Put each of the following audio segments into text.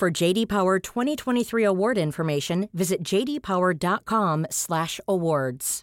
For JD Power 2023 award information, visit jdpower.com/awards.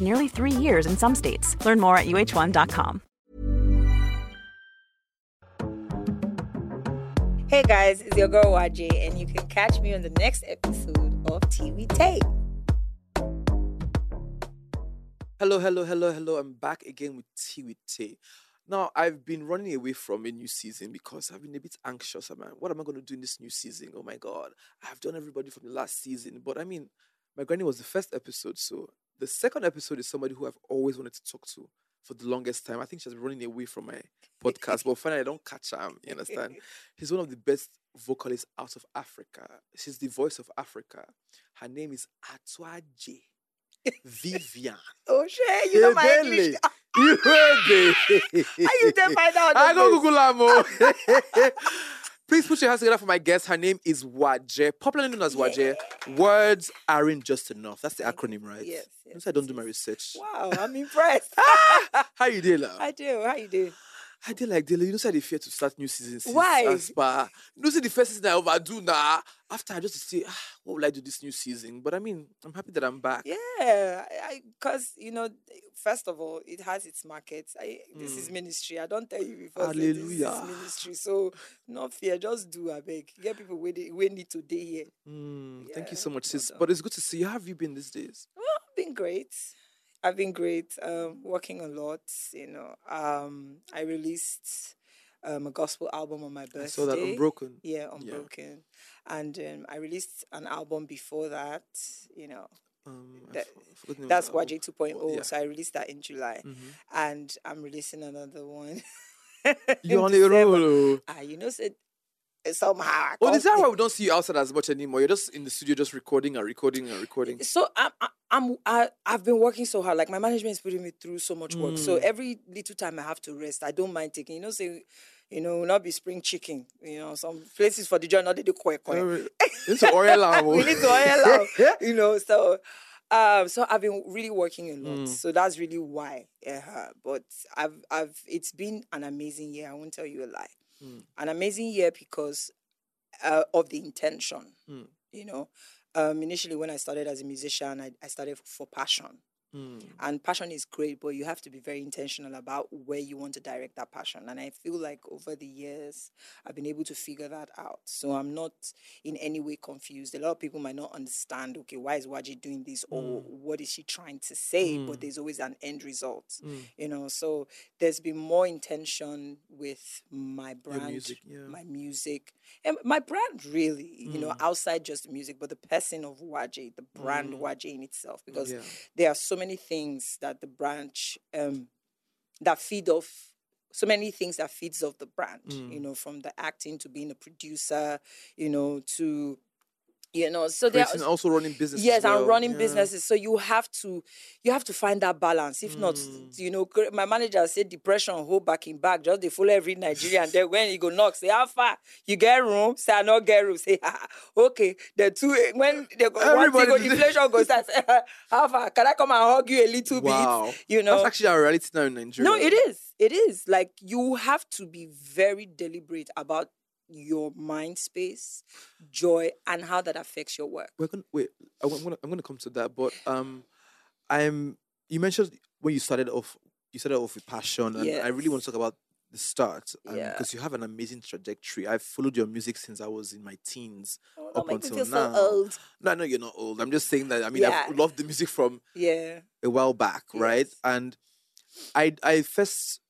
nearly three years in some states. Learn more at uh1.com. Hey guys, it's your girl Waje, and you can catch me on the next episode of Tea with Tay. Hello, hello, hello, hello. I'm back again with Tea with Tay. Now, I've been running away from a new season because I've been a bit anxious. Man, what am I going to do in this new season? Oh my God, I've done everybody from the last season. But I mean, my granny was the first episode. So the second episode is somebody who I've always wanted to talk to for the longest time. I think she's running away from my podcast, but finally I don't catch her. You understand? She's one of the best vocalists out of Africa. She's the voice of Africa. Her name is Atwaje Vivian. Oh shit, you know my English. You heard it. How you dey find out I go? Google am, oh. Please put your hands together for my guest. Her name is Waje, popularly known as Waje. Words aren't just enough. That's the acronym, right? Yes, yes, I don't do my research. Wow, I'm impressed. How you doing, love? I do. How you do? I did like Dele. You know, say they fear to start new season. since Why? As per, you know, say the first season I overdo now. After I just say, ah, what will I do this new season? But I mean, I'm happy that I'm back. Yeah, because you know, first of all, it has its markets. I, This is ministry. I don't tell you before. Mm. Hallelujah. is ministry. So no fear. Just do. I beg. Get people where they we need to day here. Mm, thank you so much, sis. But it's good to see you. How have you been these days? Well, been great. I've been great. Um, working a lot. You know. Um, I released um, a gospel album on my birthday. I saw that Unbroken. Yeah, Unbroken. And um, I released an album before that. You know, Um, That- for- forgot the name of that's the. Waje 2.0. yeah. Mm-hmm. So I released that in July. And I'm releasing another one. You're on roll. December. oh. Ah, you know, said somehow. I Oh, is that why we don't see you outside as much anymore? You're just in the studio, just recording and recording and recording. So I'm, I'm, I, I've been working so hard. Like my management is putting me through so much work. Mm. So every little time I have to rest, I don't mind taking. You know, say, you know, not be spring chicken. You know, some places for the job, not they do quick, quick. Into Oriel we need to oil out, you know. So, um, so I've been really working a lot. Mm. So that's really why. Yeah, but I've, I've, it's been an amazing year. I won't tell you a lie. Mm. An amazing year because uh, of the intention. Mm. You know, um, initially when I started as a musician, I, I started for passion. Mm. And passion is great, but you have to be very intentional about where you want to direct that passion. And I feel like over the years, I've been able to figure that out. So I'm not in any way confused. A lot of people might not understand, okay, why is Waje doing this or mm. what is she trying to say? But mm. there's always an end result, mm. you know. So there's been more intention with my brand, music, yeah. my music, and my brand really, you know, outside just music, but the person of Waje, the brand Waje in itself, because Yeah. there are so many things that the branch um that feed off so many things that feeds off the brand Mm. you know from the acting to being a producer you know to you know so there Creating, also running businesses yes well. and running yeah. businesses so you have to you have to find that balance if not Mm. you know my manager said depression hold back in back just they follow every nigerian then when you go knock say how far you get room say i not get room say ah, okay the two when they go one Everybody go inflation goes start how far can i come and hug you a little Wow. bit you know That's actually our reality now in Nigeria. no, it is. It is. Like you have to be very deliberate about your mind space, joy, and how that affects your work. We're gonna wait. I- I'm gonna I'm gonna come to that, but um, I'm. You mentioned when you started off, you started off with passion, and I really want to talk about the start, Yeah. because you have an amazing trajectory. I've followed your music since I was in my teens Oh, up don't make me until now. so old. No, no, you're not old. I'm just saying that. I mean, Yeah. I've loved the music from Yeah. a while back, right? And I, I first,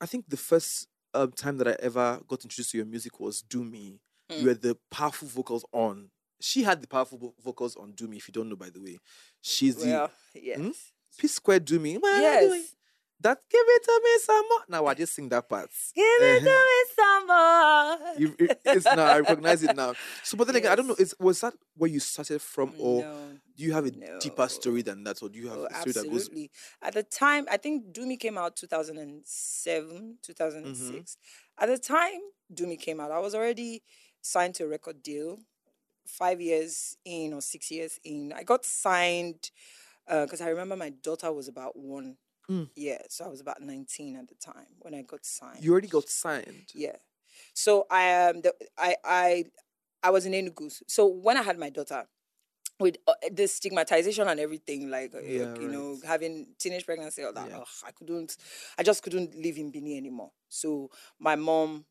I think the first um, time that I ever got introduced to your music was "Do Me." Mm. You had the powerful vocals on. She had the powerful vo- vocals on "Do Me." If you don't know, by the way, she's the Well, yes. P Square "Do Me." Well. Yes. That give it to me some more. Now I just sing that part. Give it to me some more. You, it- it's now I recognize it now. So, but then again, I don't know. Yes. Is was that where you started from, or No. Do you have a deeper story than that, or do you have Oh, a story that goes? absolutely. At the time, I think Do Me came out 2007, 2006. Mm-hmm. At the time Do Me came out, I was already signed to a record deal. Five years in or six years in, I got signed because I remember my daughter was about one. Mm. Yeah, so I was about 19 at the time when I got signed. You already got signed. Yeah. So I um the, I I I was in Enugu. So when I had my daughter, with uh, the stigmatization and everything, like uh, Yeah, you know, having teenage pregnancy, all that, Yeah. ugh, I couldn't. I just couldn't live in Benin anymore. So my mom,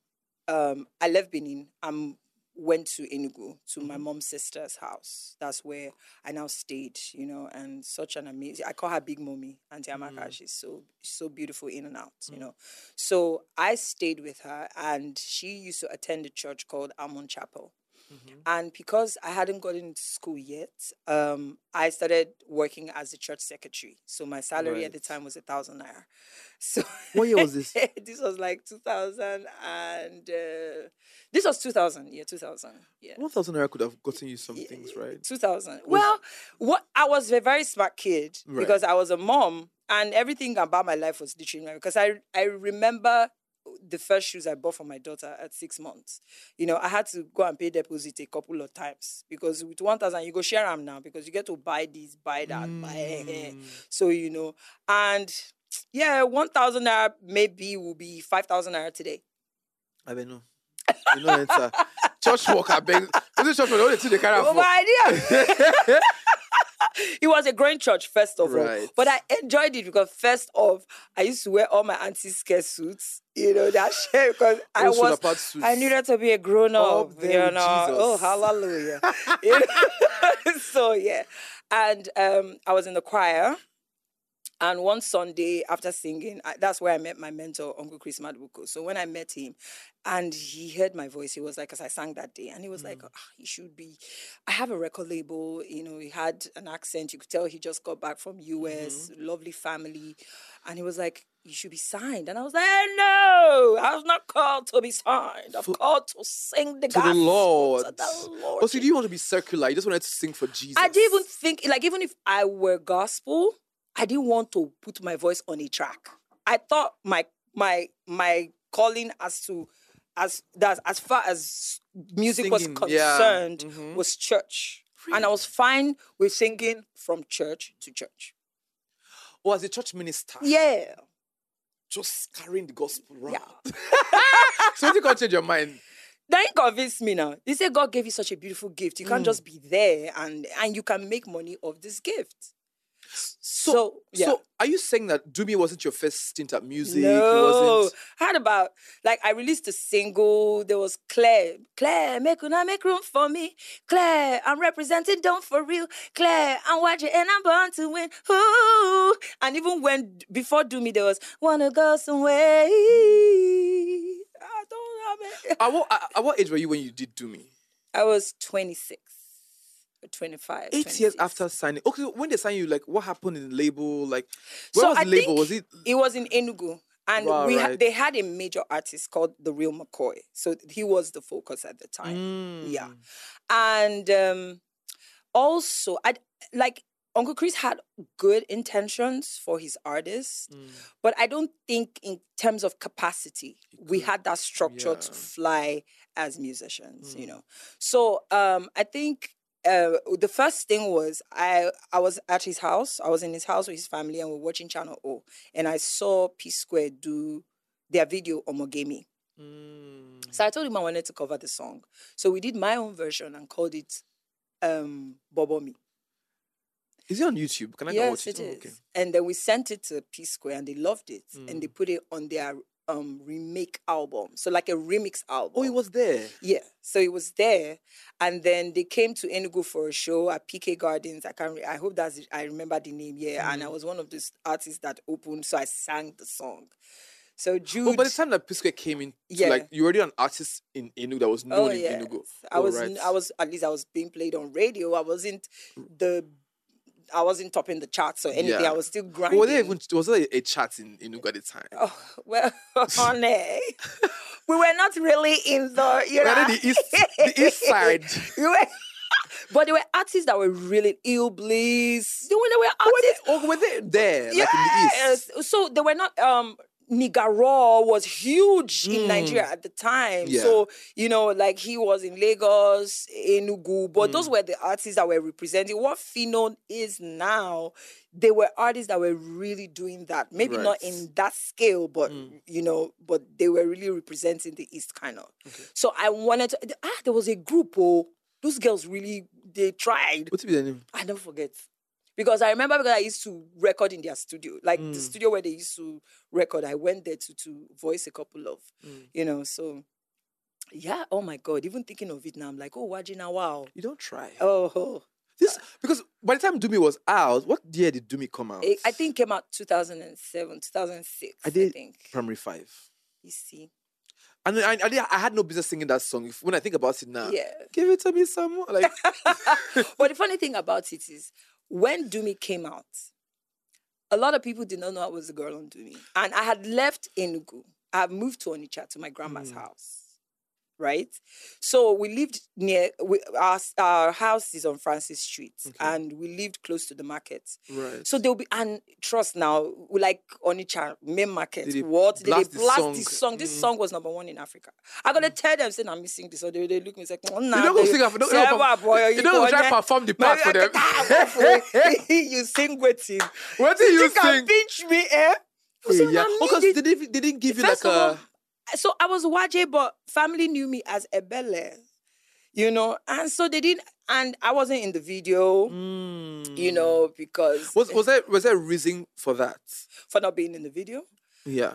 um, I left Benin. and went to Enugu to my Mm-hmm. mom's sister's house. That's where I now stayed. You know, and such an amazing. I call her Big Mommy, Auntie Amaka. Mm. She's so so beautiful in and out. You know, so I stayed with her, and she used to attend a church called Almond Chapel. Mm-hmm. And because I hadn't gotten into school yet, um, I started working as a church secretary. So my salary at the time was a thousand naira. So What year was this? this was like 2000 and uh, this was 2000. Yeah, 2000. Yeah. One thousand naira could have gotten you some things, right? 2000. Well, what I was a very smart kid Right. because I was a mom and everything about my life was literally because I I remember the first shoes I bought for my daughter at six months. You know, I had to go and pay deposit a couple of times because with one thousand you go share them now because you get to buy this, buy that, buy eh, eh, eh. Mm. so you know, and yeah, one thousand naira maybe will be five thousand naira today. I don't know. You know, enter church work. I beg. Is it church work? Only two they carry Oh, for. my idea. it was a growing church, first of all. But I enjoyed it because, first off, I used to wear all my auntie skirt suits. You know, that shit because I Those was. I needed to be a grown Oh, up. there you know. Oh, hallelujah. You know? so, yeah. And um, I was in the choir. And one Sunday after singing, I, that's where I met my mentor, Uncle Chris Madbuko. So when I met him and he heard my voice, he was like, because I sang that day, and he was like, Mm. "Ah, you should be, I have a record label. You know, he had an accent. You could tell he just got back from US, Mm-hmm. lovely family. And he was like, you should be signed. And I was like, no, I was not called to be signed. I'm For- called to sing the to the gospel Lord. To the Lord. Oh, so do you want to be circular? You just wanted to sing for Jesus. I didn't even think like even if I were gospel, I didn't want to put my voice on a track. I thought my my my calling as to as that as far as music was Singing, yeah, concerned mhm. was church. And I was fine with singing from church to church. Or as a church minister, Yeah. just carrying the gospel around. Yeah. so you can't change your mind. Then he convinced me now. He said God gave you such a beautiful gift. You Mm. can't just be there and and you can make money of this gift. So, So, yeah. so are you saying that Do Me wasn't your first stint at music? No, had about like I released a single. There was Claire, Claire, make una make room for me. Claire, I'm representing Don't for real. Claire, I'm watching and I'm born to win. Ooh. And even when before Do Me, there was wanna go somewhere. I don't have it. At what, at- at what age were you when you did Do Me? I was 26 or 25. Eight years after signing. Okay, when they signed you, like what happened in the label? Like where So was I the label? Was it It was in Enugu. And Right, we ha- they had a major artist called the Real McCoy. So he was the focus at the time. Yeah. Mm. And um, also, I like Uncle Chris had good intentions for his artists, Mm. but I don't think in terms of capacity we had that structure to fly as musicians. You Mm. know, so um, I think. Uh, the first thing was I I was at his house. I was in his house with his family, and we are watching Channel O. And I saw P Square do their video Omogemi. Mm. So I told him I wanted to cover the song. So we did my own version and called it um, Bobomi. Is it on YouTube? Can I go yes, watch it? it Oh, okay. And then we sent it to P Square and they loved it. And they Mm. put it on their um remake album. So like a remix album. Oh, it was there. Yeah. So it was there. And then they came to Enugu for a show at PK Gardens. I can't re- I hope that's I remember the name, yeah. And I Mm. was one of those artists that opened, so I sang the song. So Jude Oh, by the time that P Square came in, Yeah. like you were already an artist in Enugu that was known Oh in yeah, Enugu. I Oh, was. right. I was at least I was being played on radio. I wasn't the. I wasn't topping the charts or anything. Yeah. I was still But grinding. were there even was there a chat in Enugu at the time? Oh well, honey, we were not really in the you We know in the east- the east side. We were- but there were artists that were really ill bliss. There were, there were artists. Or were they there, like in the east? So they were not um Nigga Raw was huge in Nigeria at the time. Mm. Yeah. So, you know, like he was in Lagos, Enugu, but those Mm. were the artists that were representing what Phyno is now. They were artists that were really doing that. Maybe not in that scale, but Mm. you know, but they were really representing the East kind of. So I wanted to ah, there was a group, oh, those girls really they tried. What's the name? I never forget. Because I remember because I used to record in their studio, like the Mm. studio where they used to record. I went there to to voice a couple of, Mm. you know. So, yeah. Oh my God! Even thinking of it now, I'm like, oh, Wajina, wow. You don't try. Oh, oh. This because by the time Do Me was out, what year did Do Me come out? It- I think came out 2007, 2006. I I, did think. primary five. You see, And I, I, did- I had no business singing that song. If, when I think about it now, yeah. give it to me some more. Like, but the funny thing about it is, when Do Me came out, a lot of people did not know I was the girl on Do Me. And I had left Enugu. I had moved to Onitsha to my grandma's Mm. house. Right? So we lived near, we, our, our house is on Francis Street, Okay. and we lived close to the market. right. So there'll be, and trust now, we like Onitsha, main market. Did what? Did they the blast song? this song? This Mm. song was number one in Africa. I gotta tell them, saying I'm missing this. So they, they look at me and say, oh, nah, you don't go they- sing after, say, don't, boy, you don't try perform the part for them. you sing waiting. What do you think I sing? pinch me, eh? Hey, yeah. now Oh, they didn't, they didn't give you First like a. so I was Waje, but family knew me as Ebele, you know, and so they didn't, and I wasn't in the video, you Mm. know, because Was was there was there a reason for that? for not being in the video. Yeah.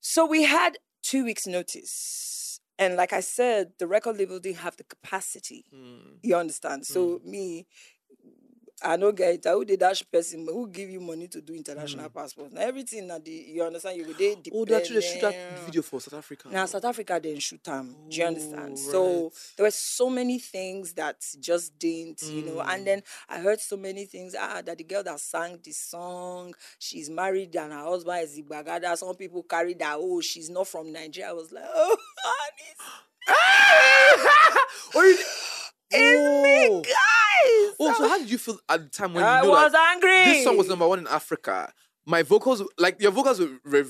So we had two weeks' notice, and like I said, the record label didn't have the capacity. Mm. You understand? So me, I don't get it. Would the dash person who give you money to do international passport. Now everything that the you understand you would they Oh, they actually shoot that video for South Africa. Now South Africa didn't shoot them. Do you understand? Oh, So there were so many things that just didn't, you know. Mm. And then I heard so many things. Ah, that the girl that sang this song, she's married and her husband is Ibagada. Some people carry that. Oh, she's not from Nigeria. I was like, oh, honey, oh, it's me, Oh. Oh, so how did you feel at the time when I you know was that angry. this song was number one in Africa? My vocals, like your vocals, were, were,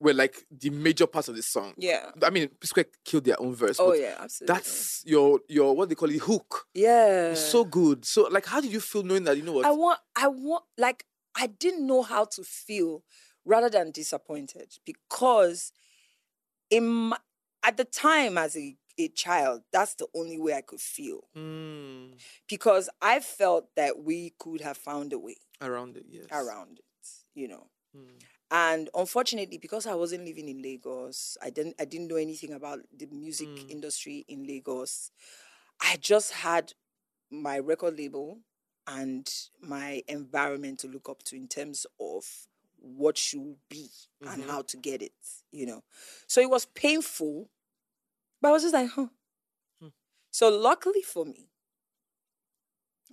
were like the major part of the song. Yeah. I mean, P Square killed their own verse. Oh yeah, absolutely. That's your your what they call it hook. yeah. So good. So like, how did you feel knowing that you know what? I want, I want, like, I didn't know how to feel rather than disappointed because in my, at the time as a, a child, that's the only way I could feel Mm, because I felt that we could have found a way around it, yes. around it, you know. Mm. And unfortunately, because I wasn't living in Lagos, I didn't I didn't know anything about the music Mm. industry in Lagos. I just had my record label and my environment to look up to in terms of what should be and Mhm. how to get it, you know. So it was painful, but I was just like, huh. Hmm. So luckily for me,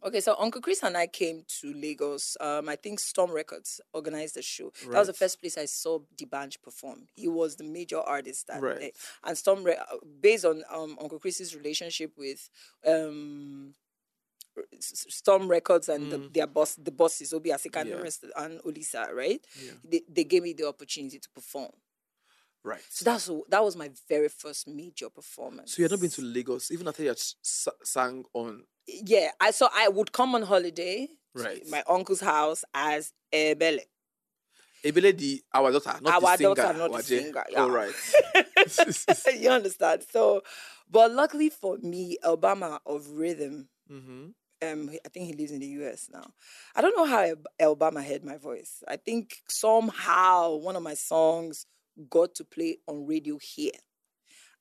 Okay, so Uncle Chris and I came to Lagos. Um, I think Storm Records organized the show. That was the first place I saw D'banj perform. He was the major artist that Right. day. And Storm, Re- uh, based on um, Uncle Chris's relationship with um, Storm Records and the, Mm. their boss, the bosses, Obi Asika and, Yeah. and Olisa, right? Yeah. They, they gave me the opportunity to perform. Right. So that's that was my very first major performance. So you had not been to Lagos even after you had sang on. yeah, I so I would come on holiday to Right. my uncle's house as Ebele. Ebele the our daughter, not Our the singer. daughter, not the Waje. singer, yeah. All right. you understand? So, but luckily for me, Obama of Rhythm, mm-hmm. um, I think he lives in the US now. I don't know how Obama heard my voice. I think somehow one of my songs got to play on radio here.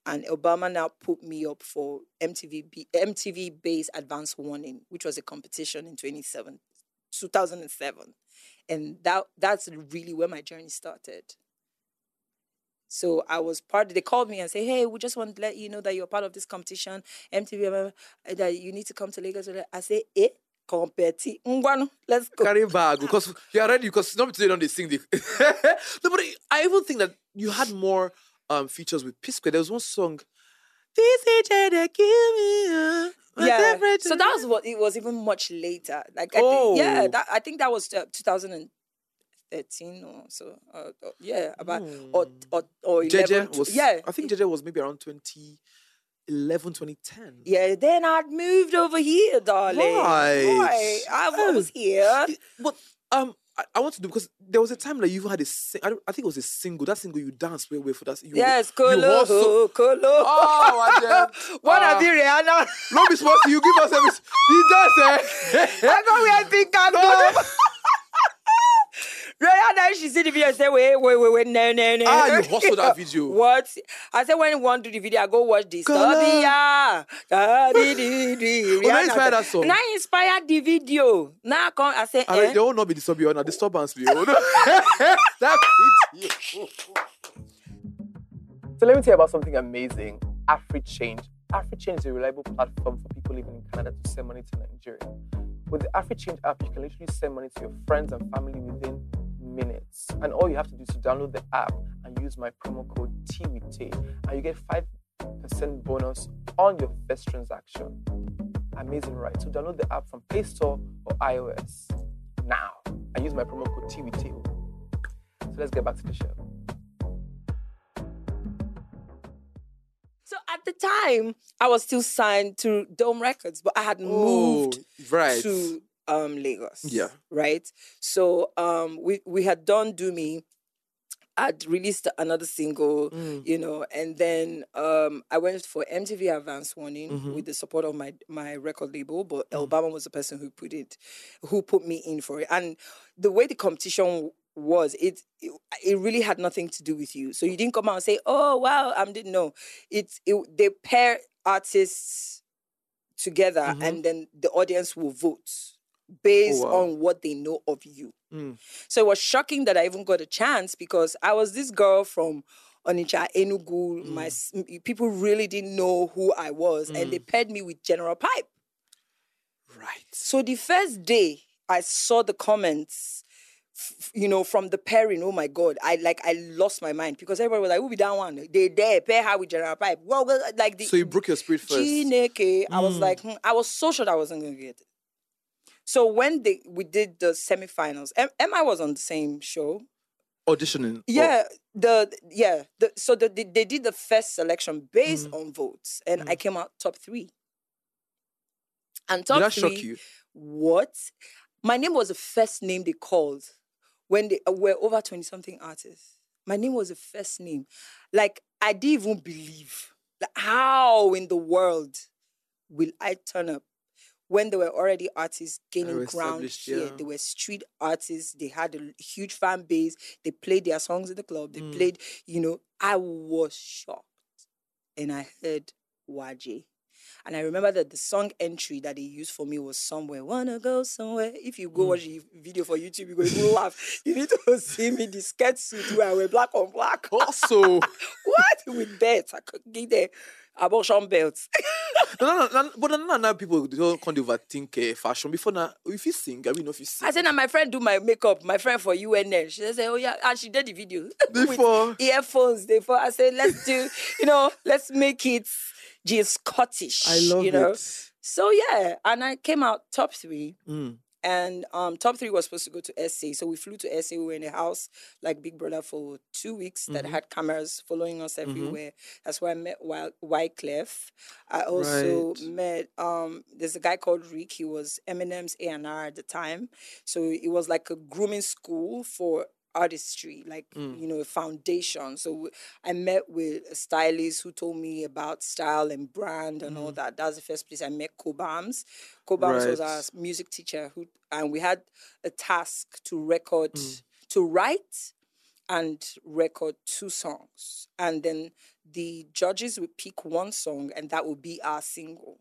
And Obama now put me up for MTV MTV Base Advance Warning, which was a competition in 27, 2007. And that that's really where my journey started. So I was part. They called me and say, "Hey, we just want to let you know that you're part of this competition, MTV, that you need to come to Lagos." I say, "Eh, competi, ngwano, let's go." Carry bag because you're ready because not today don't they sing the no, but I even think that you had more um features with P Square. There was one song. This is that give me yeah. So that was what it was even much later. Like I think, yeah, Oh. that, I think that was uh, 2013 or so. Uh, uh, yeah, about or or or 11. Jeje was yeah, I think Jeje was maybe around 2011, 2010. yeah. Then I'd moved over here, darling. Right. Right. I Oh. was here. But um, I, I want to do because there was a time that you had a sing- I, I think it was a single. That single you danced way way for that. You, Yes, you Kolo, hustle- Kolo. Oh. What Ah. are the Rihanna? Don't be smart. You give us every. You dance, eh? I go where I think I go. Rihanna, she see the video and say, wait, wait, wait, wait, no, no, no. Ah, you hustle that video. What? I said, when you want to do the video, I go watch this. Color. Disturbia. Rihanna. now inspire that song. Now inspired the video. Now I come, I say, I mean, eh? they will not be disturbing you. disturbance. You know? that video. So let me tell you about something amazing. AfriChange. AfriChange is a reliable platform for people living in Canada to send money to Nigeria. With the AfriChange app, you can literally send money to your friends and family within minutes. And all you have to do is to download the app and use my promo code TWT, and you get 5% bonus on your first transaction. Amazing, right? So download the app from Play Store or iOS now and use my promo code TWT. So let's get back to the show. So at the time, I was still signed to Dome Records, but I had oh, moved Oh, right. to um, Lagos. Yeah. Right. So um, we we had done Do Me. I'd released another single, Mm. you know, and then um, I went for MTV Advance Warning Mm-hmm. with the support of my my record label. But Obama was the person who put it, who put me in for it. And the way the competition was, it it, it really had nothing to do with you. So you didn't come out and say, "Oh wow, I'm didn't know." It's it, they pair artists together, Mm-hmm. and then the audience will vote based Oh, wow. on what they know of you. Mm. So it was shocking that I even got a chance because I was this girl from Onitsha, Enugu. Mm. My people really didn't know who I was, and they paired me with General Pype. Right. So the first day I saw the comments, f- you know, from the pairing, oh my God, I like I lost my mind because everybody was like, "Who be that one? They there pair her with General Pype." Well, well like the So you broke your spirit first. Chineke. I was like, hmm, I was so sure that I wasn't gonna get it. So when they we did the semifinals, M- MI was on the same show. Auditioning. Yeah, the yeah, the so the, they, they did the first selection based on votes, and I came out top three. And Oh, top Did that three, shock you? what? My name was the first name they called when they uh, were over 20 something artists. My name was the first name. Like, I didn't even believe. Like, how in the world will I turn up when there were already artists gaining ground here? yeah. They were street artists. They had a huge fan base. They played their songs in the club. Mm. They played, you know, I was shocked. And I heard Waje. And I remember that the song entry that they used for me was somewhere. Wanna go somewhere. If you go Mm. watch the video for YouTube, you're going to laugh. You need to see me the skirt suit where I wear black on black. Also, what? With belts. I could get the abortion belts. no, no, no, no, but now, now people don't kind of overthink uh, fashion. Before now, if you sing, I mean, if you sing. I said, now my friend do my makeup, my friend for UNN. She said, oh yeah, and she did the video. With Before. earphones. Therefore, I said, let's do, you know, let's make it just Scottish. I love you know? it. So yeah, and I came out top three. Mm. And um, top three was supposed to go to SA. So we flew to SA. We were in a house like Big Brother for two weeks that Mm-hmm. had cameras following us everywhere. That's where I met Wy- Wyclef. I also Right. met um, there's a guy called Rick. He was Eminem's A and R at the time. So it was like a grooming school for artistry, like Mm. you know, a foundation. So I met with a stylist who told me about style and brand and all that. That's the first place I met Cobhams. Cobhams was our Mm. Right. music teacher who and we had a task to record Mm. to write and record two songs. And then the judges would pick one song and that would be our single.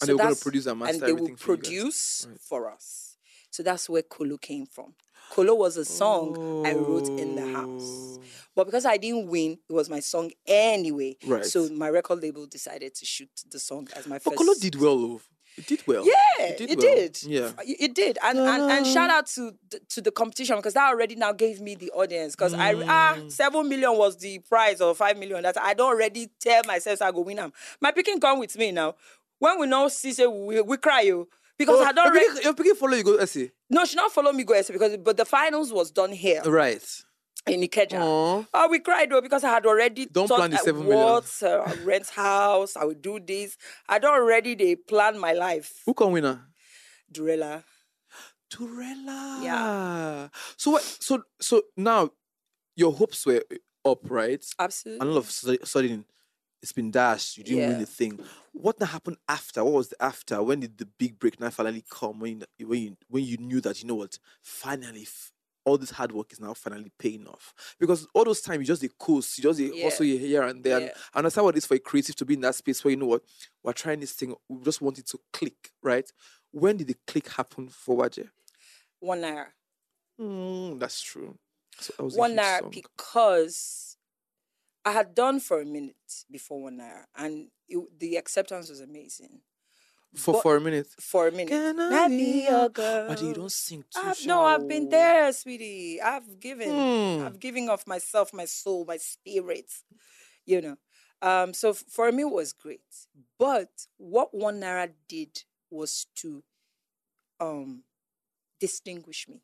And they were gonna that's- produce and master and they will everything for produce Right. for us. So that's where Kolo came from. Kolo was a song I wrote in the house. Oh. But because I didn't win, it was my song anyway. Right. So my record label decided to shoot the song as my But first. Kolo did well, though. It did well. Yeah, it did. it well. did. Yeah. It did, and and, and shout out to the, to the competition because that already now gave me the audience. Because I ah Mm. seven million was the prize or five million. That I don't already tell myself I go win them. My picking come with me now. When we now see say we, we cry you because Oh, I don't you're already. picking, you're picking follow you go essay. No, she not follow me go essay because but the finals was done here Right. in Ikeja. Aw. Oh, we cried though because I had already Don't plan the seven million. what, uh, rent house. I would do this. I don't already they plan my life. Who can win her? Durella. Turella. Yeah. So what? So so now, your hopes were up, right? Absolutely. And all of a sudden, it's been dashed. You didn't win Yeah. the thing. What happened after? What was the after? When did the big break now finally come? When you, when you when you knew that you know what? Finally, f- all this hard work is now finally paying off. Because all those times you just the coast, you just the also Yeah. here and there. And Yeah. I understand what it is for a creative to be in that space where you know what we're trying this thing. We just want it to click, right? When did the click happen for Waje? One naira. Mm, that's true. So that was one song. because I had done for a minute before one naira, and it, the acceptance was amazing. for but- for a minute. For a minute, Can I be your- girl. But you don't sing too. I've, no, I've been there, sweetie. I've given. Hmm. I've given of myself, my soul, my spirit. You know. Um, so for me, it was great. But what one naira did was to um, distinguish me.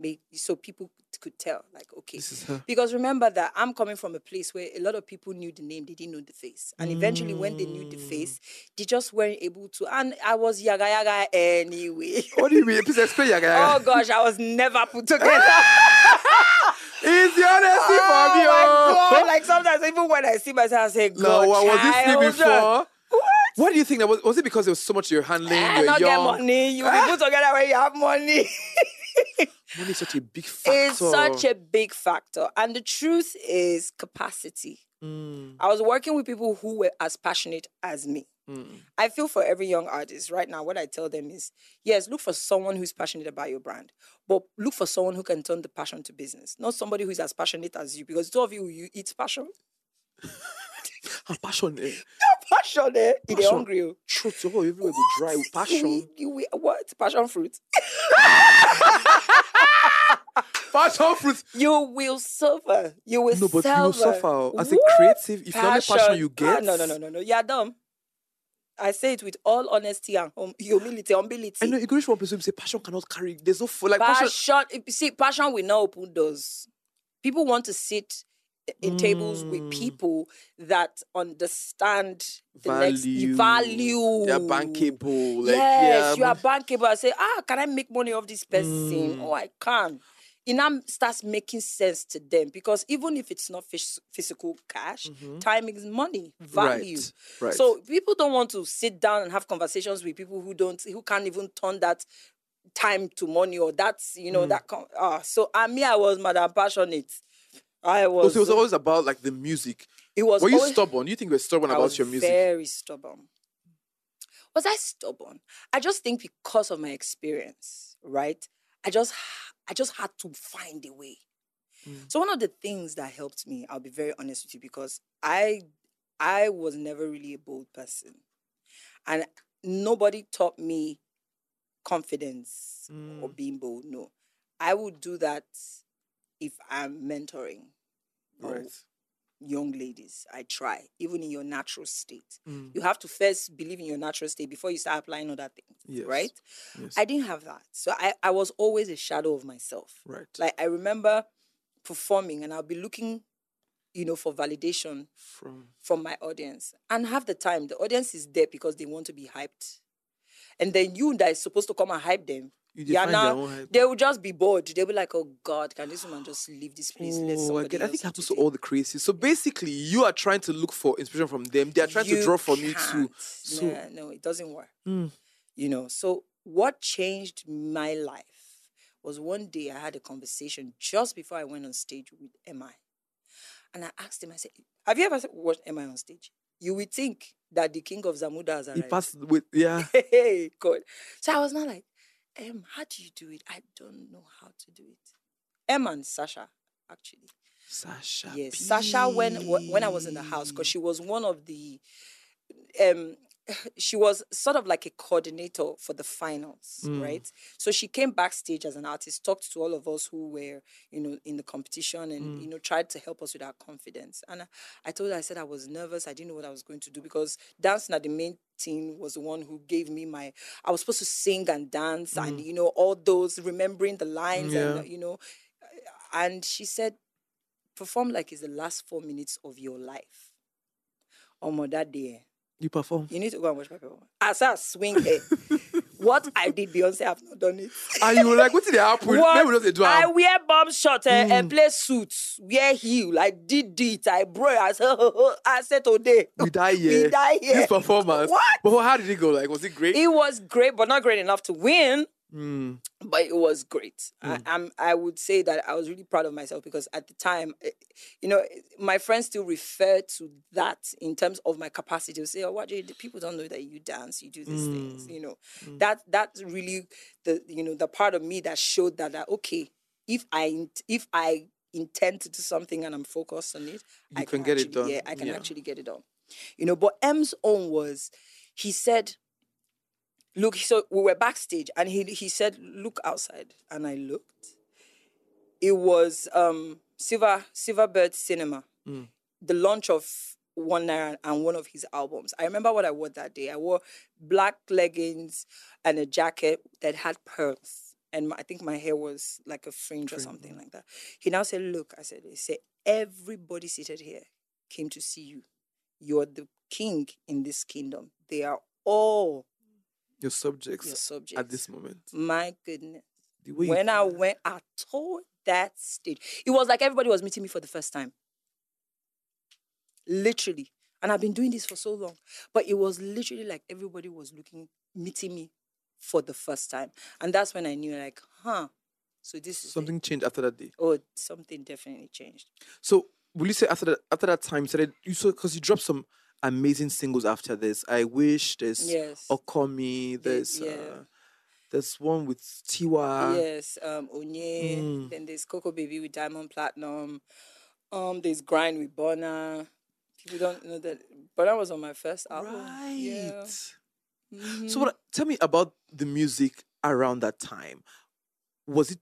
Make, so people could tell, like, okay, is because remember that I'm coming from a place where a lot of people knew the name, they didn't know the face. And eventually, when they knew the Mm. face, they just weren't able to. And I was yaga yaga anyway. What do you mean? Please explain, Yaga. Yaga. oh gosh, I was never put together. It's the honesty oh for me. my oh. god! Like sometimes, even when I see myself, I say, no, what was this before? What? What do you think that was? Was it because there was so much you're handling? I you're not young. get money. You be put together when you have money. Money is such a big factor. it's such a big factor, and the truth is capacity. Mm, I was working with people who were as passionate as me. mm. I feel for every young artist right now, what I tell them is yes, look for someone who's passionate about your brand, but look for someone who can turn the passion to business, not somebody who's as passionate as you, because two of you, you eat passion. I'm passionate. Passion, eh? It Passion. hungry. oh. Truth, oh, everywhere dry with You passion. you will- what? Passion fruit. You will suffer. You will No, but you will suffer. suffer as a creative. If you only passion you Ah, get, no, no, no, no, no. You're dumb. I say it with all honesty and hum- humility, humility. I know you reach one where say passion cannot carry. There's no full like passion. passion, you see, passion will not open doors. People want to sit in tables with Mm. people that understand the next Value. value. They're bankable. Like, yes, you are bankable. I say, ah, can I make money off this person? Mm. Oh, I can. It now starts making sense to them because even if it's not phys- physical cash, time is money, value. Mm-hmm. Right, right. So people don't want to sit down and have conversations with people who don't, who can't even turn that time to money or that's you Mm. know that. Con- ah, so I me, I was madam passionate. I Oh, was. so it was always about like the music. it was Were you always- stubborn? You think you were stubborn I about your music? Very stubborn. Was I stubborn? I just think because of my experience, right? I just I just had to find a way. Mm. So one of the things that helped me, I'll be very honest with you, because I I was never really a bold person. And nobody taught me confidence or Mm. being bold. No. I would do that if I'm mentoring or Right. Young ladies. I try, even in your natural state. Mm. You have to first believe in your natural state before you start applying other things, Yes. right? Yes. I didn't have that. So I, I was always a shadow of myself. right. Like I remember performing and I'll be looking, you know, for validation From from my audience. And half the time, the audience is there because they want to be hyped. And then you that is supposed to come and hype them, you yeah, define now they will just be bored. They'll be like, oh God, can this woman just leave this place? Let Oh, get. I think it happens to all the crazies. So basically, you are trying to look for inspiration from them. They are trying to draw from you too. So Nah, no, it doesn't work. Mm. You know, so what changed my life was one day I had a conversation just before I went on stage with MI. And I asked him, I said, Have you ever watched MI on stage? You would think that the king of Zamunda has He passed with yeah. Hey, God. So I was not like, um, how do you do it? I don't know how to do it. Em and Sasha, actually. Sasha. Yes, Sasha when when I was in the house because she was one of the um she was sort of like a coordinator for the finals, Mm. right? So she came backstage as an artist, talked to all of us who were, you know, in the competition and, Mm. you know, tried to help us with our confidence. And I, I told her, I said I was nervous. I didn't know what I was going to do because dancing at the main team was the one who gave me my, I was supposed to sing and dance and, you know, all those, remembering the lines Mm. Yeah. and, you know, and she said, perform like it's the last four minutes of your life. Oh, my that day. You perform. You need to go and watch my performance. As I swing here, what I did, Beyonce, I've not done it. And you were like, what did they happen? What? They do I wear bomb shot eh, and play suits, wear heel. I did it. I broke. I said, I said today. We die here. We die here. This performance. What? But how did it go? Like, was it great? It was great, but not great enough to win. Mm. But it was great. I, I'm. I would say that I was really proud of myself because at the time, eh, you know, my friends still refer to that in terms of my capacity to say, "Oh, what do you people don't know that you dance, you do these things." You know, that that's really the you know the part of me that showed that, that okay, if I if I intend to do something and I'm focused on it, I can get it done. Yeah, I can Yeah. actually get it done. You know, but M's own was, he said, look, so we were backstage and he he said, look outside. And I looked. It was um Silver Silverbird Cinema, the launch of One Naira and one of his albums. I remember what I wore that day. I wore black leggings and a jacket that had pearls. And my, I think my hair was like a fringe or something like that. He now said, Look, I said, he said, everybody seated here came to see you. You're the king in this kingdom. They are all Your subjects, your subjects. at this moment. My goodness. The way When I went, I told that stage. It was like everybody was meeting me for the first time. Literally. And I've been doing this for so long. But it was literally like everybody was looking, meeting me for the first time. And that's when I knew, like, huh. So this is it. something changed after that day. Oh, something definitely changed. So will you say after that after that time you started you saw because you dropped some amazing singles after this. I wish there's Yes. Okomi, there's yeah. uh, there's one with Tiwa. yes, um, Onye. Mm. Then there's Coco Baby with Diamond Platnumz. Um, there's Grind with Bona. People don't know that Bona was on my first album. Right. Yeah. So what tell me about the music around that time. Was it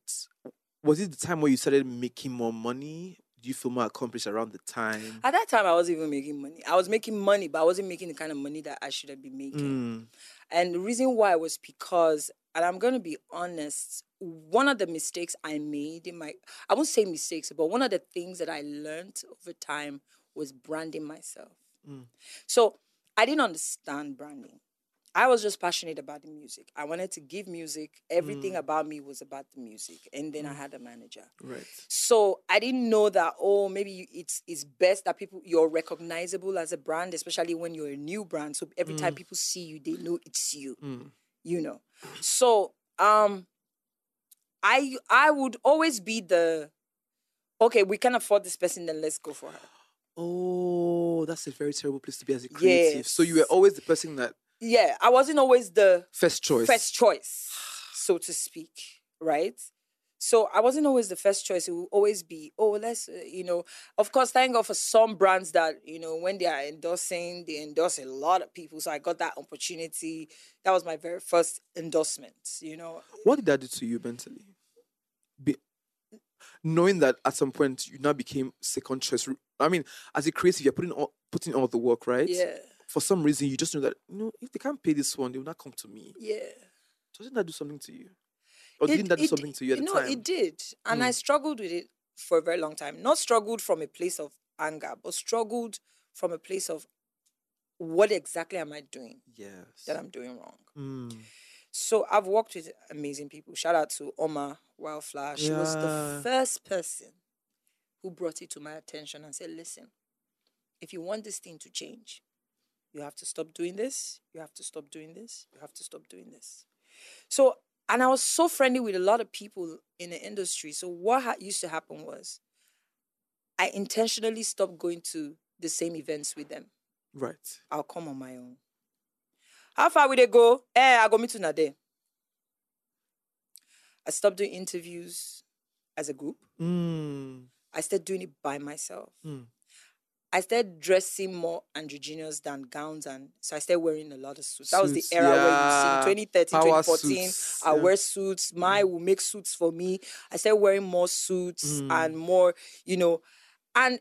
was it the time where you started making more money? You feel more accomplished around the time? At that time, I wasn't even making money. I was making money, but I wasn't making the kind of money that I should have been making. Mm. And the reason why was because, and I'm going to be honest, one of the mistakes I made in my, I won't say mistakes, but one of the things that I learned over time was branding myself. So I didn't understand branding. I was just passionate about the music. I wanted to give music. Everything mm. about me was about the music. And then I mm. had a manager. Right. So I didn't know that oh maybe it's it's best that people you're recognizable as a brand, especially when you're a new brand. So every time mm. people see you, they know it's you. You know. So um I I would always be the okay, we can afford this person, then let's go for her. Oh, that's a very terrible place to be as a creative. So you were always the person that Yeah, I wasn't always the first choice. first choice, so to speak, right? So I wasn't always the first choice. It will always be, oh, let's, uh, you know, of course, thank God for some brands that, you know, when they are endorsing, they endorse a lot of people. So I got that opportunity. That was my very first endorsement, you know. What did that do to you mentally? Be, knowing that at some point you now became second choice. I mean, as a creative, you're putting all putting all the work, right? Yeah, For some reason, you just know that you know if they can't pay this one, they will not come to me. yeah. Doesn't that do something to you? Or It- didn't that do something to you at the no, time? Mm. it did. And I struggled with it for a very long time. Not struggled from a place of anger, but struggled from a place of what exactly am I doing yes. that I'm doing wrong? Mm. So I've worked with amazing people. Shout out to Oma Wildflower. She was the first person who brought it to my attention and said, listen, if you want this thing to change, you have to stop doing this. You have to stop doing this. You have to stop doing this. So and I was so friendly with a lot of people in the industry. So what ha- used to happen was, I intentionally stopped going to the same events with them. Right. I'll come on my own. How far will they go? Eh, I go meet una there. I stopped doing interviews as a group. Mm. I started doing it by myself. Mm. I started dressing more androgynous than gowns, and so I started wearing a lot of suits. That was the Suits, era where you see 2013, Power 2014. suits, I yeah. wear suits. My will make suits for me. I started wearing more suits Mm. and more, you know, and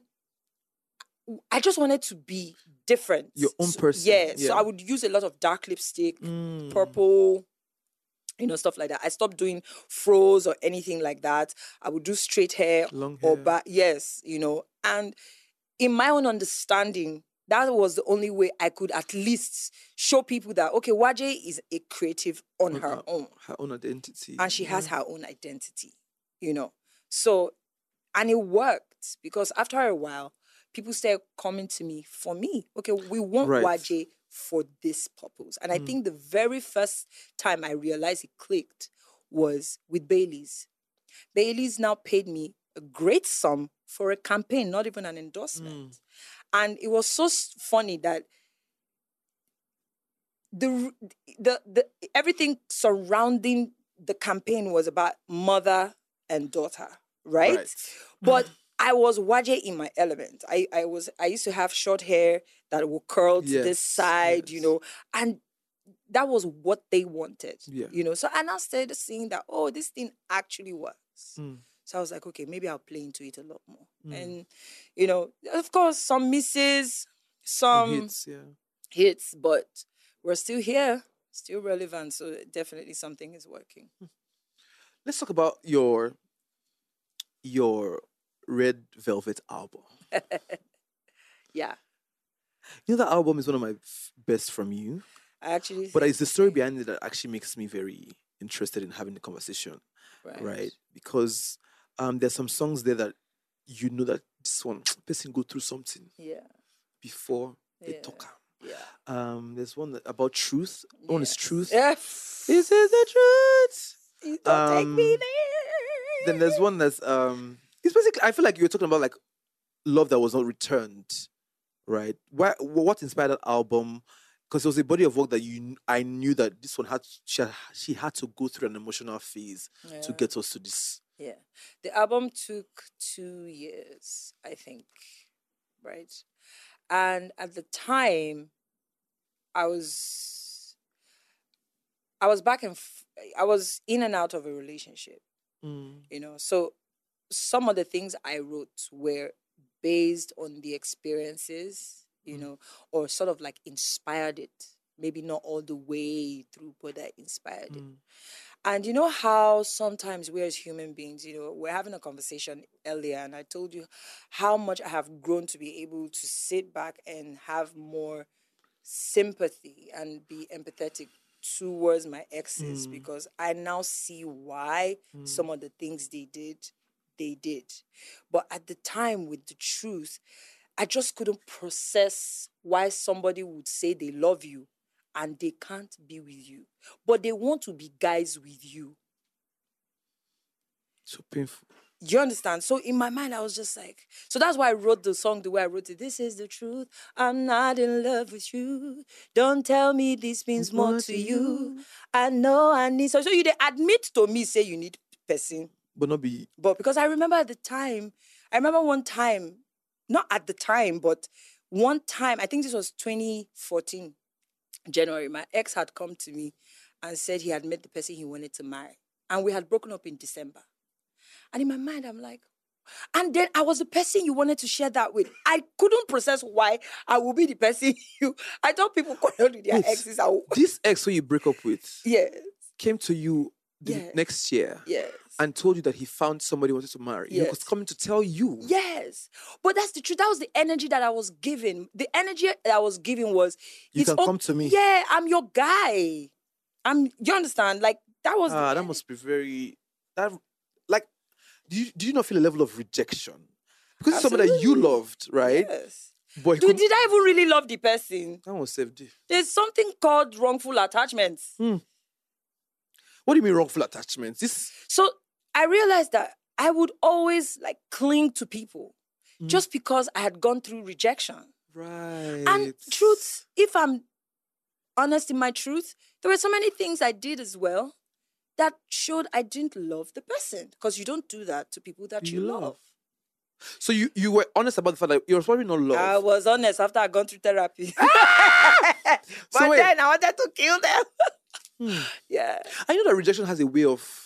I just wanted to be different. Your own So- person, Yeah, yeah. So I would use a lot of dark lipstick, Mm. purple, you know, stuff like that. I stopped doing froze or anything like that. I would do straight hair Long or hair. back. Yes, you know, and in my own understanding, that was the only way I could at least show people that okay, Waje is a creative on On her her- own Her own identity. and she has her own identity, you know. So, and it worked because after a while, people started coming to me for me. Okay, we want Right. Waje for this purpose. And I Mm. think the very first time I realized it clicked was with Bailey's. Bailey's now paid me a great sum for a campaign, not even an endorsement. Mm. And it was so funny that the the the everything surrounding the campaign was about mother and daughter, right? Right. But I was waje in my element. I I was I used to have short hair that would curl to this Yes, side, you know, and that was what they wanted. Yeah. You know, so I started seeing that, oh, this thing actually works. Mm. So I was like, okay, maybe I'll play into it a lot more. Mm. And, you know, of course, some misses, some hits. hits, but we're still here, still relevant. So definitely something is working. Let's talk about your your Red Velvet album. Yeah. You know that album is one of my f- best from you, I actually but it's the story behind it that actually makes me very interested in having the conversation, right. right? Because um, there's some songs there that you know that this one person go through something Yeah. before they Yeah. talk. Yeah. Um, there's one that, about truth. One is truth. Yeah. This is the truth. You Don't take me Um, there. Then there's one that's um. It's basically I feel like you're talking about like love that was not returned, right? Why? What inspired that album? Because it was a body of work that you I knew that this one had she had, she had to go through an emotional phase to get us to this. Yeah. The album took two years, I think. Right. And at the time, I was I was back and f- I was in and out of a relationship, you know. So some of the things I wrote were based on the experiences, you Mm. know, or sort of like inspired it. Maybe not all the way through, but that inspired it. And you know how sometimes we as human beings, you know, we're having a conversation earlier, and I told you how much I have grown to be able to sit back and have more sympathy and be empathetic towards my exes Mm. because I now see why Mm. some of the things they did, they did. But at the time, with the truth, I just couldn't process why somebody would say they love you and they can't be with you, but they want to be guys with you. So painful. You understand? So in my mind, I was just like, so that's why I wrote the song the way I wrote it. This is the truth. I'm not in love with you. Don't tell me this means more to you. I know I need so. So you they admit to me, say you need person. but not be But because I remember at the time, I remember one time, not at the time, but one time, I think this was 2014, January, my ex had come to me and said he had met the person he wanted to marry. And we had broken up in December. And in my mind, I'm like, and then I was the person you wanted to share that with. I couldn't process why I will be the person you. I thought people quarreled with their Wait, exes. I will, this ex who you break up with yes, came to you the Yeah. next year yes. And told you that he found somebody he wanted to marry. He was coming to tell you. Yes, but that's the truth. That was the energy that I was giving. The energy that I was giving was, You can o- come to me. Yeah, I'm your guy. I'm. You understand? Like that was. Ah, that must be very that like do you do you not feel a level of rejection? Because it's somebody that you loved, right? Yes. Boy, Dude, did I even really love the person? that was saved. There's something called wrongful attachments. What do you mean wrongful attachments? This So I realized that I would always like cling to people Mm. just because I had gone through rejection. right. And truth, if I'm honest in my truth, there were so many things I did as well that showed I didn't love the person because you don't do that to people that you, You love. love. So you you were honest about the fact that it was probably not love. I was honest after I'd gone through therapy. but So then I wanted to kill them. Hmm. Yeah. I know that rejection has a way of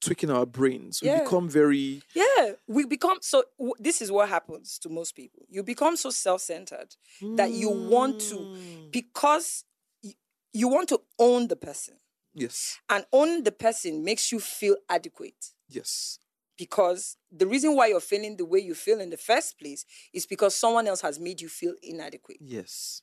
tweaking our brains. We Yeah. become very Yeah, we become so. w- This is what happens to most people. You become so self-centered that you want to, Mm. because y- you want to own the person, Yes. and own the person makes you feel adequate. Yes. Because the reason why you're feeling the way you feel in the first place is because someone else has made you feel inadequate, Yes.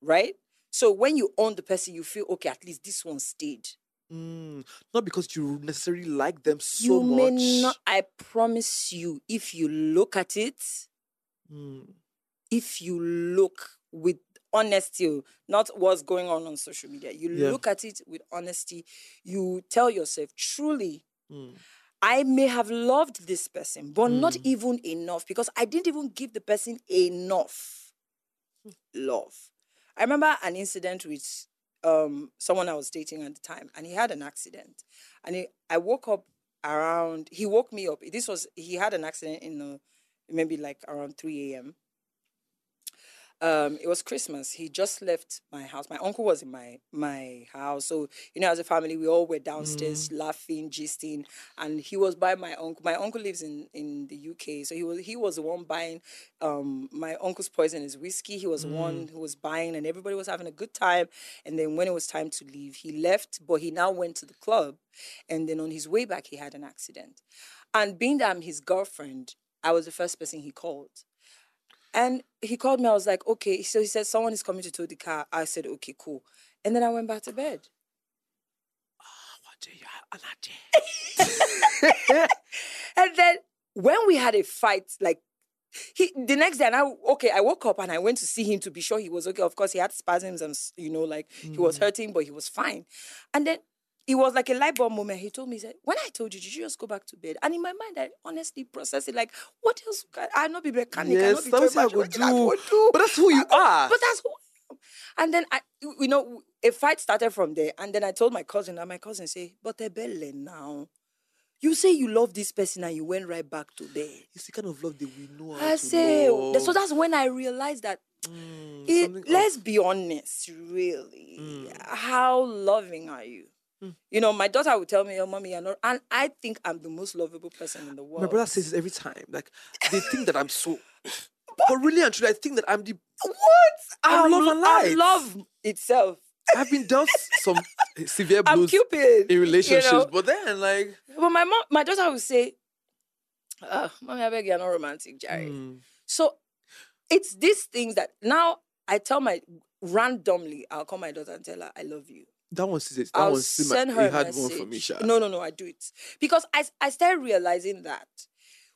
right? So when you own the person, you feel okay. At least this one stayed. Mm. Not because you necessarily like them so you much. may not. I promise you, if you look at it, Mm. if you look with honesty, not what's going on on social media, you Yeah. look at it with honesty, you tell yourself, truly, Mm. I may have loved this person, but not Mm. even enough because I didn't even give the person enough love. I remember an incident with um, someone I was dating at the time, and he had an accident. And he, I woke up around, he woke me up. This was, he had an accident in the, maybe like around 3 a.m. Um, it was Christmas. He just left my house. My uncle was in my my house, so you know, as a family, we all were downstairs laughing, gisting, and he was by my uncle. My uncle lives in in the UK, so he was he was the one buying um, my uncle's poisonous whiskey. He was the one who was buying, and everybody was having a good time. And then when it was time to leave, he left, but he now went to the club, and then on his way back, he had an accident. And being that I'm his girlfriend, I was the first person he called. And he called me. I was like, okay. So he said, someone is coming to tow the car. I said, okay, cool. And then I went back to bed. And then when we had a fight, like he the next day, and I okay, I woke up and I went to see him to be sure he was okay. Of course, he had spasms and you know, like he was hurting, but he was fine. And then it was like a light bulb moment. He told me, he said, When I told you, did you just go back to bed? And in my mind, I honestly processed it like, what else? can- I not be mechanic. I Yes, not be that's what I toy would machine, I do. do. But that's who you are. But that's who I am. And then I, you know, a fight started from there. And then I told my cousin, and my cousin say, "But Ebele now, you say you love this person, and you went right back to there." It's the kind of love that we know. I say, oh, love. so that's when I realized that. Mm, It, let's be honest, really. Mm. How loving are you? You know, my daughter would tell me, "Oh, mommy, you're not," and I think I'm the most lovable person in the world. My brother says this every time. Like they think that I'm so, but really and truly, I think that I'm the. "What? I'm love lo- and I'm love itself. I've been dealt some severe I'm blows Cupid in relationships, You know? but then like, But my mom, my daughter would say, "Ah, mommy, I beg you're not romantic, Jerry." mm, So it's these things that now I tell my randomly, I'll call my daughter and tell her, I love you. That one says it. That I'll one send her a a hard message. one for me, Sha. No, no, no, I do it. Because I, I started realizing that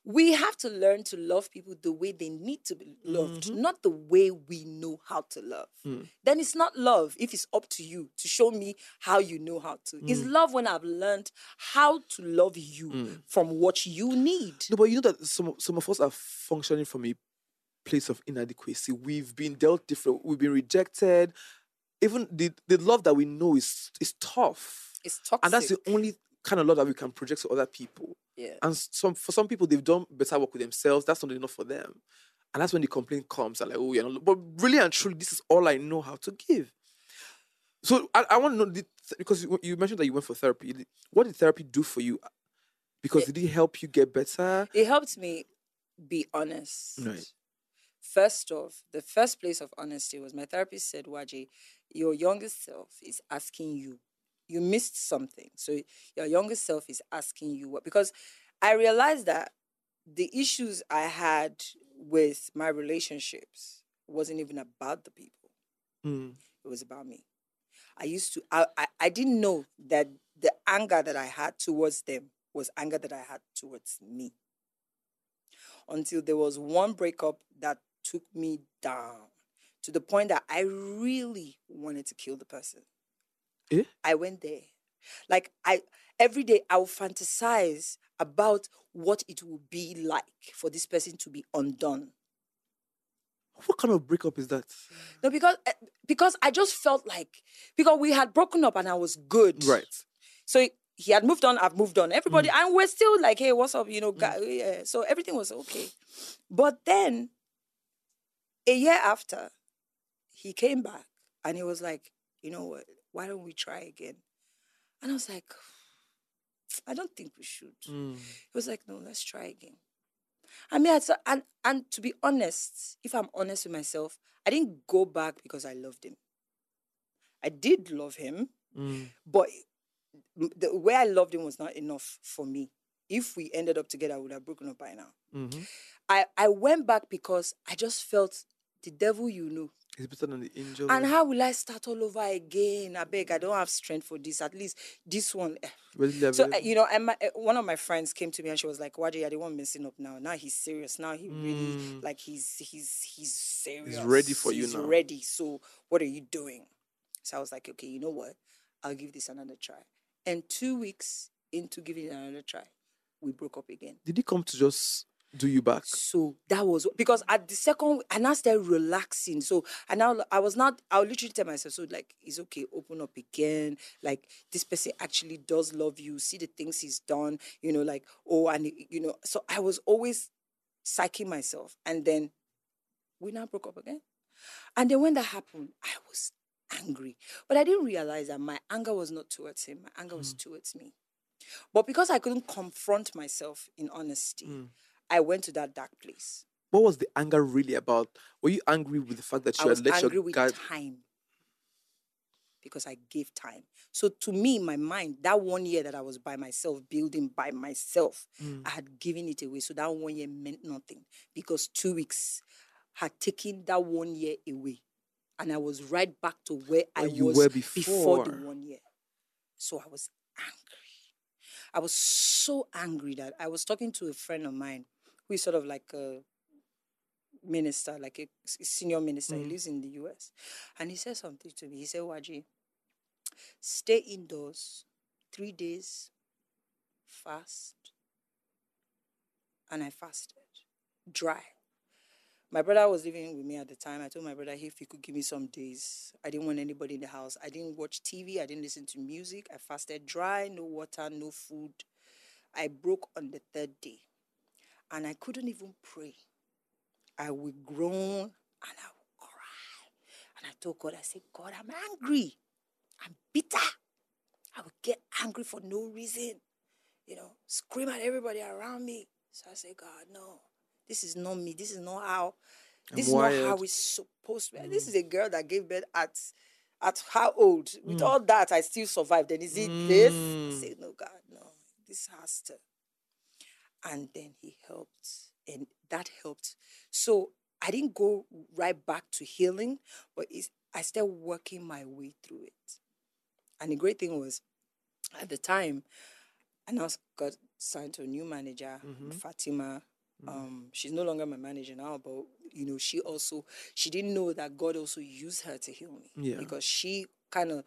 we have to learn to love people the way they need to be loved, mm-hmm. not the way we know how to love. Hmm. Then it's not love if it's up to you to show me how you know how to. It's hmm. love when I've learned how to love you hmm. from what you need. No, but you know that some some of us are functioning from a place of inadequacy. We've been dealt different. We've been rejected. Even the the love that we know is is tough, It's toxic. and that's the only kind of love that we can project to other people. yeah. And some for some people, they've done better work with themselves. That's not enough for them, and that's when the complaint comes. I'm like, oh, you know, but really and truly, this is all I know how to give. So I, I want to know the, because you, mentioned that you went for therapy. What did therapy do for you? Because did it help you get better? It helped me be honest. Right. First off, the first place of honesty was my therapist said, Waje, your youngest self is asking you. You missed something. So your youngest self is asking you what because I realized that the issues I had with my relationships wasn't even about the people. Mm. It was about me. I used to I, I, I didn't know that the anger that I had towards them was anger that I had towards me. Until there was one breakup that took me down to the point that I really wanted to kill the person. Eh? I went there. Like I every day I would fantasize about what it would be like for this person to be undone. What kind of breakup is that? No, because eh, because I just felt like because we had broken up and I was good. Right. So he- he had moved on, I've moved on. Everybody, Mm. and we're still like, hey, what's up? You know, guy, yeah. So everything was okay. But then a year after, he came back and he was like, you know what? Why don't we try again? And I was like, I don't think we should. Mm. He was like, no, let's try again. I mean, I said- and and to be honest, if I'm honest with myself, I didn't go back because I loved him. I did love him, Mm. but the way I loved him was not enough for me. If we ended up together, I would have broken up by now. Mhm. I, I went back because I just felt the devil you know. It's better than the angel. And how will I start all over again? I beg, I don't have strength for this. At least this one. eh, readily so uh, you know, and my, uh, one of my friends came to me and she was like, "Wadi, you're the one messing up now. Now he's serious. Now he really Mm. like he's he's he's serious. He's ready for you now. He's now." Ready. So what are you doing?" So I was like, "Okay, you know what? I'll give this another try." And two weeks into giving it another try, we broke up again. Did he come to just do you back? So that was because at the second, I now started relaxing. So I now I was not. I would literally tell myself, so like it's okay, open up again. Like this person actually does love you. See the things he's done. You know, like oh, and you know. So I was always psyching myself, and then we now broke up again. And then when that happened, I was angry, but I didn't realize that my anger was not towards him. My anger was towards me. But because I couldn't confront myself in honesty, Mm. I went to that dark place. What was the anger really about? Were you angry with the fact that you was had let angry your with guard? time because I gave time. So to me, in my mind, that one year that I was by myself, building by myself, Mm. I had given it away. So that one year meant nothing because two weeks had taken that one year away. And I was right back to where I Where you was the before. one year. So I was angry. I was so angry that I was talking to a friend of mine who is sort of like a minister, like a senior minister. He mm. lives in the US. And he said something to me. He said, Waje, stay indoors three days, fast. And I fasted, dry. My brother was living with me at the time. I told my brother if he could give me some days. I didn't want anybody in the house. I didn't watch TV. I didn't listen to music. I fasted dry, no water, no food. I broke on the third day. And I couldn't even pray. I would groan and I would cry. And I told God, I said, God, I'm angry. I'm bitter. I would get angry for no reason. You know, scream at everybody around me. So I said, God, no, this is not me. This is not how. I'm This is not how wired. it's supposed to be. This is a girl that gave birth at at how old? With all that, I still survived. Then is it this? I Mm. said, no, God, no. This has to. And then he helped. And that helped. So I didn't go right back to healing, but it's, I started working my way through it. And the great thing was, at the time, I now got signed to a new manager, Fatima. Um, she's no longer my manager now, but you know, she also she didn't know that God also used her to heal me. Yeah. Because she kind of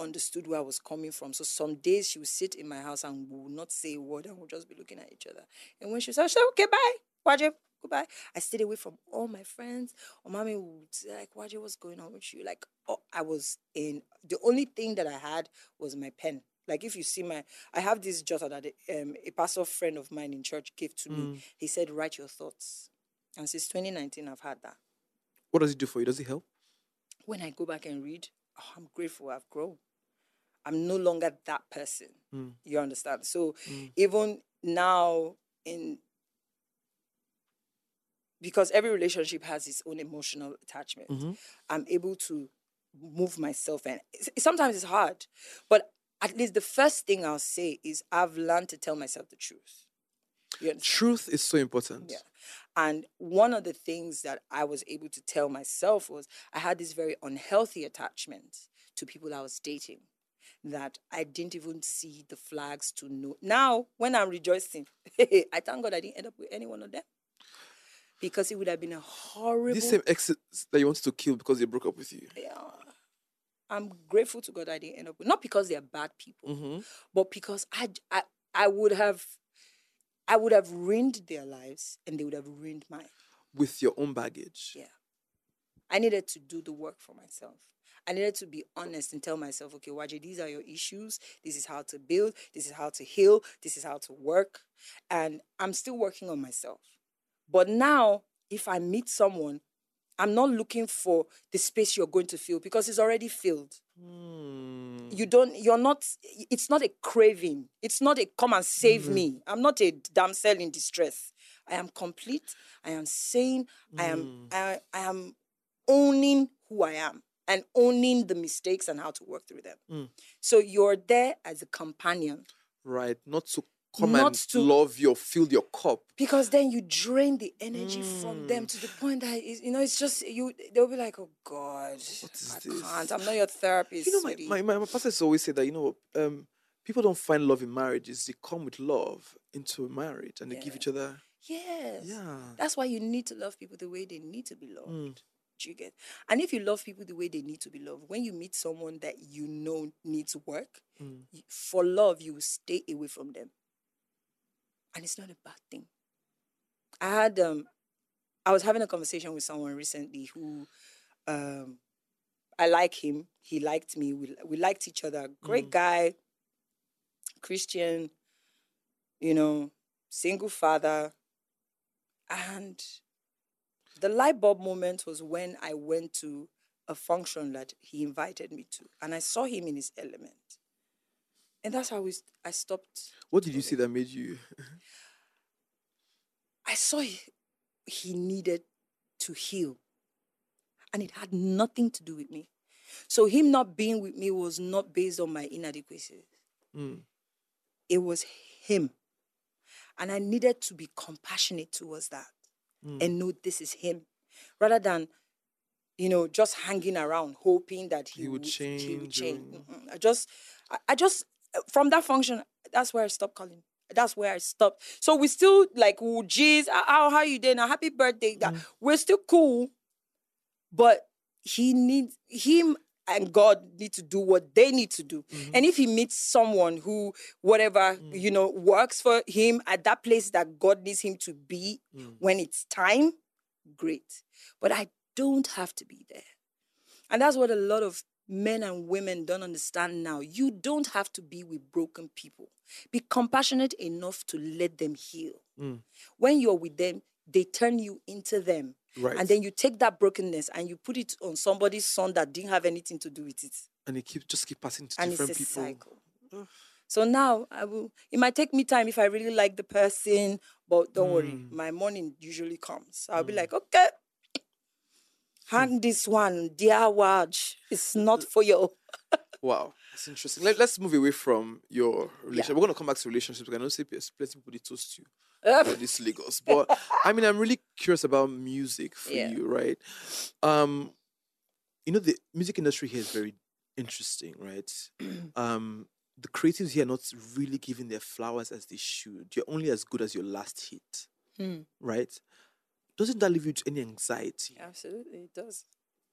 understood where I was coming from. So some days she would sit in my house and we would not say a word and we'll just be looking at each other. And when she said, okay, bye. Wajib, goodbye. I stayed away from all my friends. Or mommy would say, like, Wajib, what's going on with you? Like, oh, I was in the only thing that I had was my pen. Like if you see my, I have this jotter that um, a pastor friend of mine in church gave to me. He said, write your thoughts. And since 2019, I've had that. What does it do for you? Does it help? When I go back and read, oh, I'm grateful I've grown. I'm no longer that person. Mm. You understand? So even now in because every relationship has its own emotional attachment. Mhm. I'm able to move myself and sometimes it's hard. But at least the first thing I'll say is I've learned to tell myself the truth. Truth is so important. Yeah. And one of the things that I was able to tell myself was I had this very unhealthy attachment to people I was dating that I didn't even see the flags to know. Now, when I'm rejoicing, I thank God I didn't end up with any one of them. Because it would have been a horrible This same exit that you wanted to kill because they broke up with you. yeah. I'm grateful to God I didn't end up with not because they're bad people, Mm-hmm. but because I, I I would have I would have ruined their lives and they would have ruined mine. With your own baggage. Yeah. I needed to do the work for myself. I needed to be honest and tell myself, okay, Waje, these are your issues. This is how to build. This is how to heal. This is how to work. And I'm still working on myself. But now, if I meet someone, I'm not looking for the space you're going to fill because it's already filled. Hmm. You don't, you're not, it's not a craving. It's not a come and save me. I'm not a damsel in distress. I am complete. I am sane. I am, I, I am owning who I am and owning the mistakes and how to work through them. Mm. So you're there as a companion Right. Not to come Not and to- love your fill your cup. because then you drain the energy from them to the point that you know it's just you. They'll be like, "Oh God, is I this?" can't. I'm not your therapist." You know, my, sweetie." my, my, my pastors always say that, you know, um, people don't find love in marriages. They come with love into a marriage and they give each other. yes, Yeah. That's why you need to love people the way they need to be loved. Mm. Do you get? And if you love people the way they need to be loved, when you meet someone that you know needs work, Mm. for love, you will stay away from them. And it's not a bad thing. I had um I was having a conversation with someone recently who um I like him. He liked me. We we liked each other. Great guy, Christian, you know, single father. And the light bulb moment was when I went to a function that he invited me to, and I saw him in his element. And that's how we, st- I stopped. What did you see that made you? I saw he, he needed to heal, and it had nothing to do with me. So him not being with me was not based on my inadequacies. Mm. It was him, and I needed to be compassionate towards that Mm. and know this is him, rather than, you know, just hanging around hoping that he, He would He would change or- I just, I, I just from that function, that's where I stopped calling. That's where I stopped. So we still like, oh, geez, how how you doing? Ah, happy birthday. That- mm. We're still cool, but he needs him and God need to do what they need to do. Mm-hmm. And if he meets someone who, whatever, mm. you know, works for him at that place that God needs him to be mm. when it's time, great. But I don't have to be there. And that's what a lot of men and women don't understand now. You don't have to be with broken people. Be compassionate enough to let them heal. Mm. When you're with them, they turn you into them. Right. And then you take that brokenness and you put it on somebody's son that didn't have anything to do with it. and it keep just keep passing to And it's different a people. cycle. So now I will it might take me time if I really like the person, but don't worry, Mm. my morning usually comes. I'll be like, okay, hang this one, dear Waj. It's not for you. Wow, that's interesting. Let, us move away from your relationship. We're going to come back to relationships. because I know there's plenty of people they toast you for this Lagos. But I mean, I'm really curious about music for Yeah. you, right? Um, you know, the music industry here is very interesting, right? um, the creatives here are not really giving their flowers as they should. You're only as good as your last hit, Hmm. right? Doesn't that leave you to any anxiety? Absolutely, it does.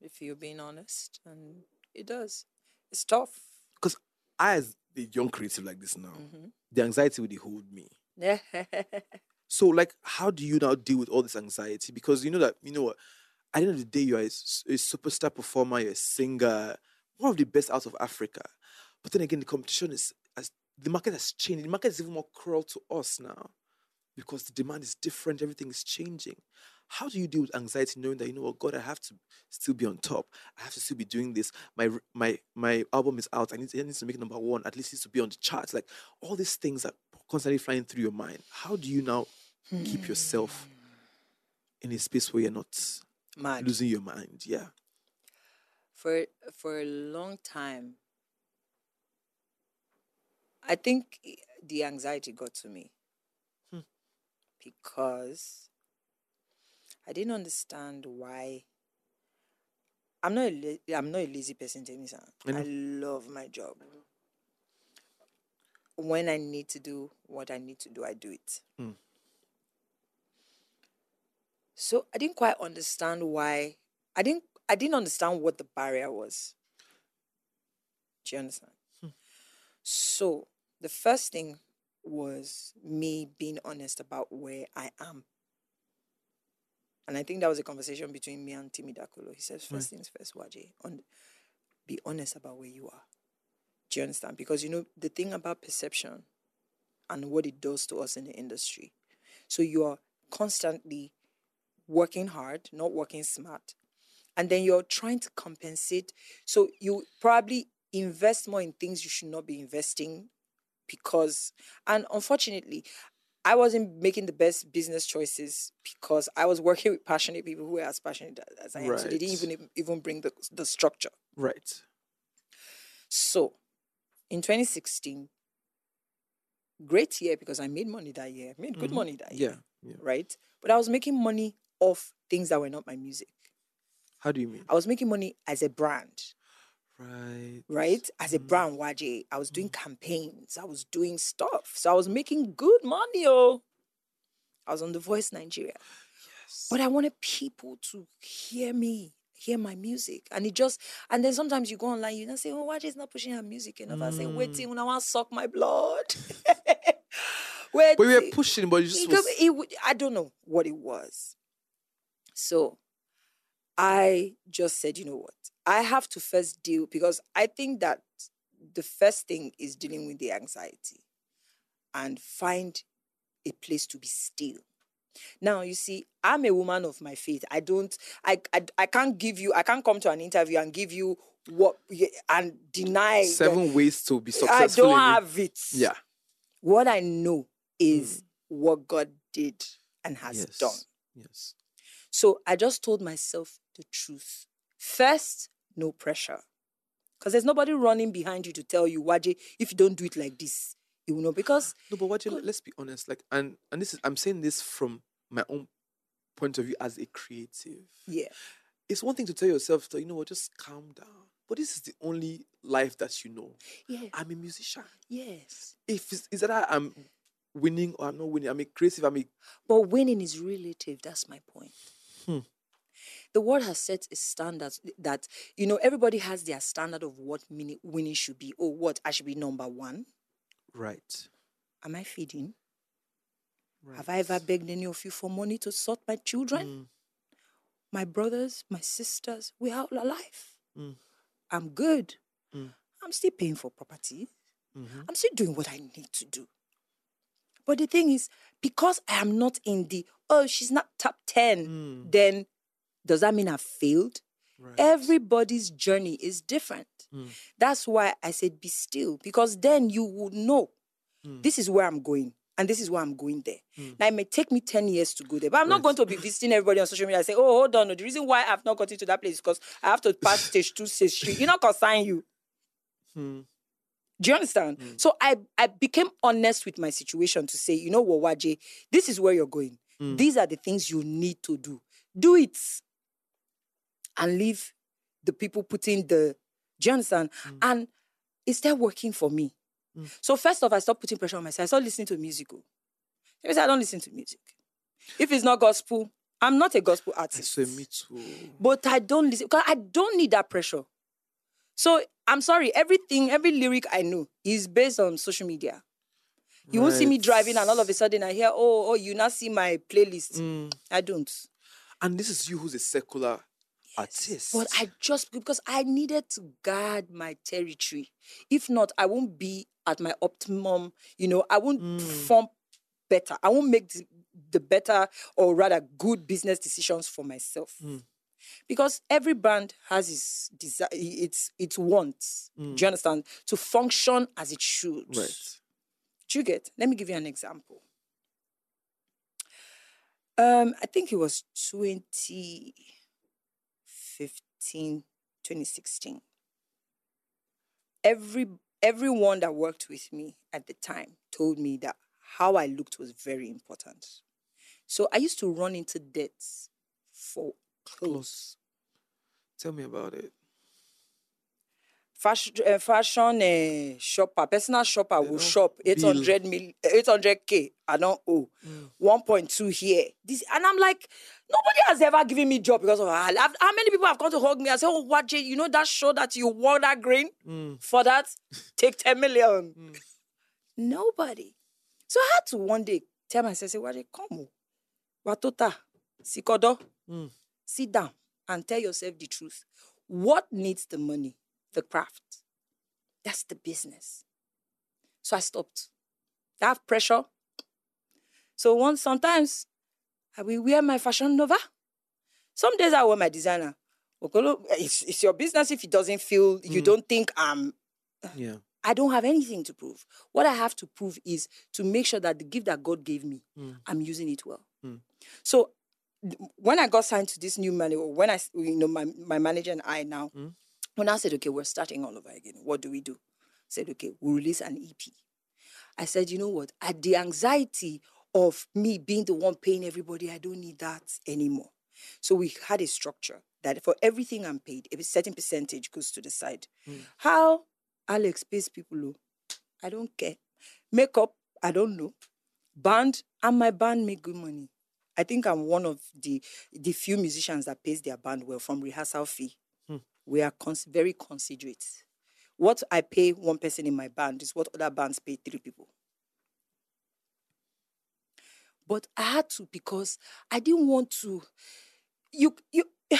If you're being honest, and it does. It's tough. Because I, as a young creative like this now, Mm-hmm. the anxiety would hold me. Yeah. So, like, how do you now deal with all this anxiety? Because you know that you know what, at the end of the day, you are a superstar performer, you're a singer, one of the best out of Africa. But then again, the competition is as the market has changed. The market is even more cruel to us now because the demand is different. Everything is changing. How do you deal with anxiety, knowing that you know what, God, I have to still be on top. I have to still be doing this. My my my album is out. I need, to- I need to make number one. At least it needs to be on the charts. Like all these things are constantly flying through your mind. How do you now keep yourself in a space where you're not Mad. losing your mind? Yeah. for for a long time i think the anxiety got to me Hmm. Because i didn't understand why i'm not a i'm not a lazy person Temisa. I know. i love my job when i need to do what i need to do i do it Hmm. so i didn't quite understand why i didn't i didn't understand what the barrier was Do you understand? So the first thing was me being honest about where I am. And I think that was a conversation between me and Timi Dakolo. He says, first things first, Waje, on, be honest about where you are. Do you understand? Because you know the thing about perception and what it does to us in the industry. So you are constantly working hard, not working smart. And then you're trying to compensate. So you probably invest more in things you should not be investing because and unfortunately I wasn't making the best business choices because I was working with passionate people who were as passionate as I am. So they didn't even even bring the the structure. Right. So in 2016, great year because I made money that year. I made good Mhm. money that Yeah. year. Yeah. Right? But I was making money off things that were not my music. How do you mean? I was making money as a brand. Right. right? As a Mm. brand, Waje, I was doing campaigns, I was doing stuff. So I was making good money, oh. I was on The Voice Nigeria. Yes. But I wanted people to hear me, hear my music. And it just, and then sometimes you go online, you know, say, oh, Waje is not pushing her music enough. I say, Mm. waiting, when I want to suck my blood. But we were pushing, but you just it was, could- it I don't know what it was. So I just said, you know what? I have to first deal because I think that the first thing is dealing with the anxiety and find a place to be still. Now, you see, I'm a woman of my faith. I don't, I, I, I can't give you, I can't come to an interview and give you what, and deny. that seven ways to be successful. I don't have it. Yeah. What I know is mm. what God did and has yes. done. Yes. So I just told myself the truth. First, no pressure. Because there's nobody running behind you to tell you, Waje, if you don't do it like this, you will know. Because No, but you, let's be honest. Like, and and this is I'm saying this from my own point of view as a creative. yeah, It's one thing to tell yourself that you know what, just calm down. But this is the only life that you know. yeah, I'm a musician. yes. If it's, is that I'm winning or I'm not winning, I'm a creative. I'm a But winning is relative. That's my point. Hmm. The world has set a standard that, you know, everybody has their standard of what winning should be. or what? I should be number one. right. Am I feeding? right. Have I ever begged any of you for money to sort my children? Mm, My brothers, my sisters, we're all alive. Mm. I'm good. Mm. I'm still paying for property. mhm. I'm still doing what I need to do. But the thing is, because I am not in the, oh, she's not top 10, Mm. then does that mean I've failed? Right. Everybody's journey is different. Mm. That's why I said be still, because then you would know Mm. this is where I'm going. And this is why I'm going there. Mm. Now, it may take me 10 years to go there, but I'm not Right. going to be visiting everybody on social media and say, oh, hold on. no, The reason why I've not gotten to that place is because I have to pass stage two, stage three. You're not consign you. Mm. Do you understand? Mm. So I, I became honest with my situation to say, you know what, Waje, this is where you're going. Mm. These are the things you need to do. Do it. And leave the people putting the, do you understand? Mm. And it started working for me. Mm. So first off, I stopped putting pressure on myself. I started listening to music. oh. If I don't listen to music. If it's not gospel, I'm not a gospel I artist. say me too. But I don't listen because I don't need that pressure. So I'm sorry, everything, every lyric I know is based on social media. You won't see me driving and all of a sudden I hear, oh, oh, you now see my playlist. Mm. I don't. And this is you who's a secular artist. But I just because I needed to guard my territory. If not, I won't be at my optimum. You know, I won't Mm. perform better. I won't make the, the better or rather good business decisions for myself. Mm. Because every brand has its desire, its its wants. Mm. Do you understand? To function as it should. right. Do you get? Let me give you an example. Um, I think it was 2015, 2016. Every everyone that worked with me at the time told me that how I looked was very important. So I used to run into debts for clothes. Tell me about it. Eh, fashion, uh, fashion uh, shopper, personal shopper will shop 800 mil, eh, 800k. I don't owe 1.2 here. This, and I'm like, nobody has ever given me job because of how, how many people have come to hug me and say, oh, what, you know that show that you wore that green for that? Take 10 million. Nobody. So I had to one day tell myself, say, Waje, come. Watota, Sikodo, sit down and tell yourself the truth. What needs the money? The craft. That's the business. So I stopped. That pressure. So once sometimes I will wear my fashion nova. Some days I wear my designer. Okolo, It's, it's your business if it doesn't feel you mm. don't think I'm Yeah. I don't have anything to prove. What I have to prove is to make sure that the gift that God gave me, mm. I'm using it well. Mm. So when I got signed to this new manager, when I, you know, my, my manager and I now, when I said, okay, we're starting all over again, what do we do? I said, okay, we'll release an EP. I said, you know what? At the anxiety of me being the one paying everybody, I don't need that anymore. So we had a structure that for everything I'm paid, a certain percentage goes to the side. Hmm. How Alex pays people, oh, I don't care. Makeup, I don't know. Band, and my band make good money. I think I'm one of the the few musicians that pays their band well from rehearsal fee. We are cons- very considerate. What I pay one person in my band is what other bands pay three people. But I had to because I didn't want to. You you.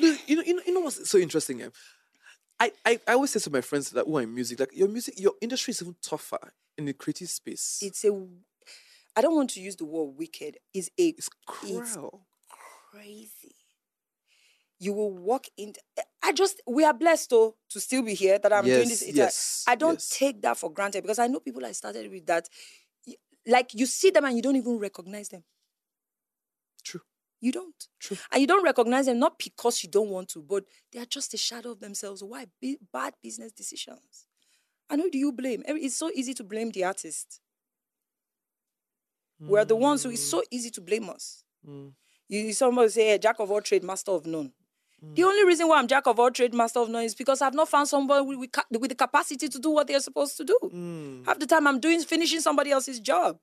No, you know, you know, you know what's so interesting? eh? I, I, I always say to my friends that who are in music, like your music, your industry is even tougher in the creative space. It's a. I don't want to use the word wicked. It's a. It's cruel. crazy. You will walk in. I just we are blessed though to still be here that I'm doing this. Yes, It's yes, I don't yes. take that for granted because I know people I started with that. Like you see them and you don't even recognize them. True. You don't. True. And you don't recognize them not because you don't want to, but they are just a shadow of themselves. Why? Bi- bad business decisions. And who do you blame? It's so easy to blame the artist. We're the ones who it's mm. so easy to blame us. Mm. You somebody say, hey, Jack of all trade, master of none. The only reason why I'm Jack of all trade, master of none is because I've not found somebody with, with, with the capacity to do what they're supposed to do. Half the time I'm doing finishing somebody else's job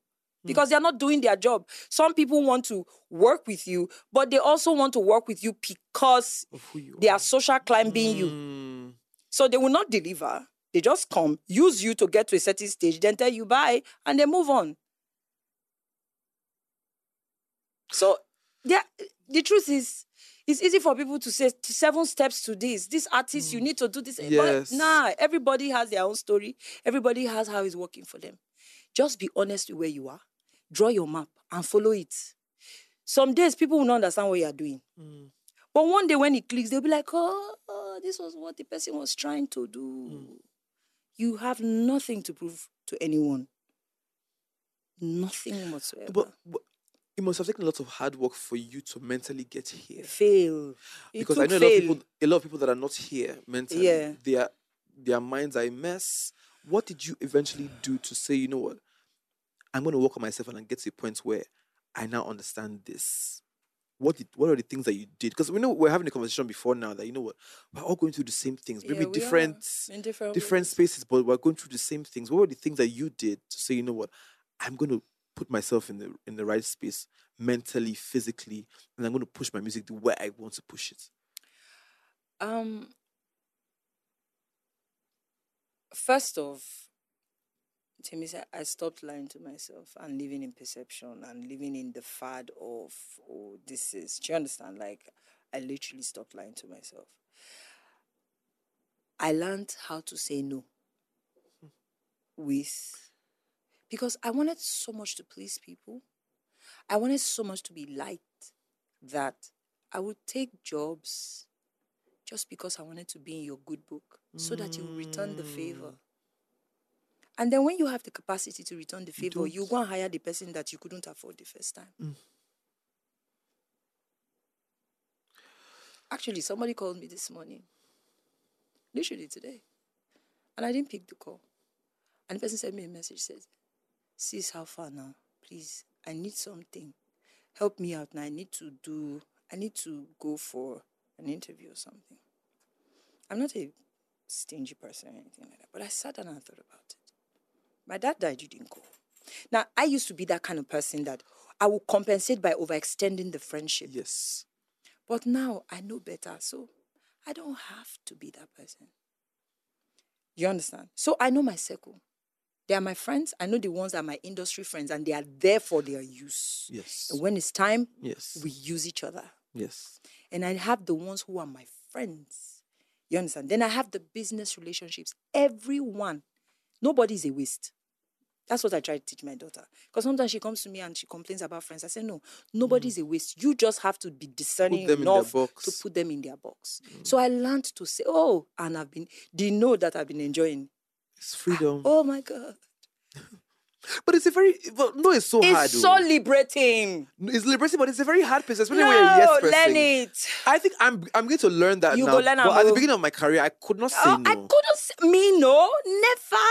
because they're not doing their job. Some people want to work with you, but they also want to work with you because you they are social climbing you. Mm. So they will not deliver. They just come, use you to get to a certain stage, then tell you bye, and they move on. So yeah, the truth is, it's easy for people to say seven steps to this. This artist, you mm. need to do this. But nah, everybody has their own story. Everybody has how it's working for them. Just be honest with where you are. Draw your map and follow it. Some days people will not understand what you are doing. Mm. But one day when it clicks, they'll be like, oh, oh, this was what the person was trying to do. Mm. You have nothing to prove to anyone. Nothing whatsoever. But, but it must have taken a lot of hard work for you to mentally get here. fail. It because I know a lot of people, a lot of people that are not here mentally, Yeah. their their minds are a mess. What did you eventually do to say, you know what, I'm going to work on myself and I get to a point where I now understand this? What did, what are the things that you did? Because we know we're having a conversation before now that you know what we're all going through the same things, maybe Yeah, different, different different spaces, but we're going through the same things. What were the things that you did to say, you know what, I'm going to put myself in the in the right space mentally, physically, and I'm going to push my music the way I want to push it. Um, first off, Timi said I stopped lying to myself and living in perception and living in the fad of oh this is. Do you understand? Like I literally stopped lying to myself. I learned how to say no with because I wanted so much to please people. I wanted so much to be liked that I would take jobs just because I wanted to be in your good book so that you return the favor. Mm. And then when you have the capacity to return the favor, you go and hire the person that you couldn't afford the first time. Mm. Actually, somebody called me this morning, literally today, and I didn't pick the call. And the person sent me a message says, Sis, how far now? Please, I need something. Help me out now. I need to do, I need to go for an interview or something. I'm not a stingy person or anything like that, but I sat down and thought about it. My dad died, you didn't go. Now, I used to be that kind of person that I would compensate by overextending the friendship. Yes. But now I know better, so I don't have to be that person. You understand? So I know my circle. They are my friends. I know the ones that are my industry friends, and they are there for their use. Yes. And when it's time, Yes. we use each other. Yes. And I have the ones who are my friends. You understand? Then I have the business relationships. Everyone. Nobody is a waste. That's what I try to teach my daughter. Because sometimes she comes to me and she complains about friends. I say, no, nobody's mm. a waste. You just have to be discerning them in their enough to put them in their box. Mm. So I learned to say, oh, and I've been, they know that I've been enjoying? It's freedom. Oh my God. But it's a very well, no, it's so hard. It's though. liberating. It's liberating, but it's a very hard process. Especially No, when you're a yes person. learn it. I think I'm I'm going to learn that You now. go learn but at the beginning of my career, I could not say Oh, no. I couldn't say, me, no, never.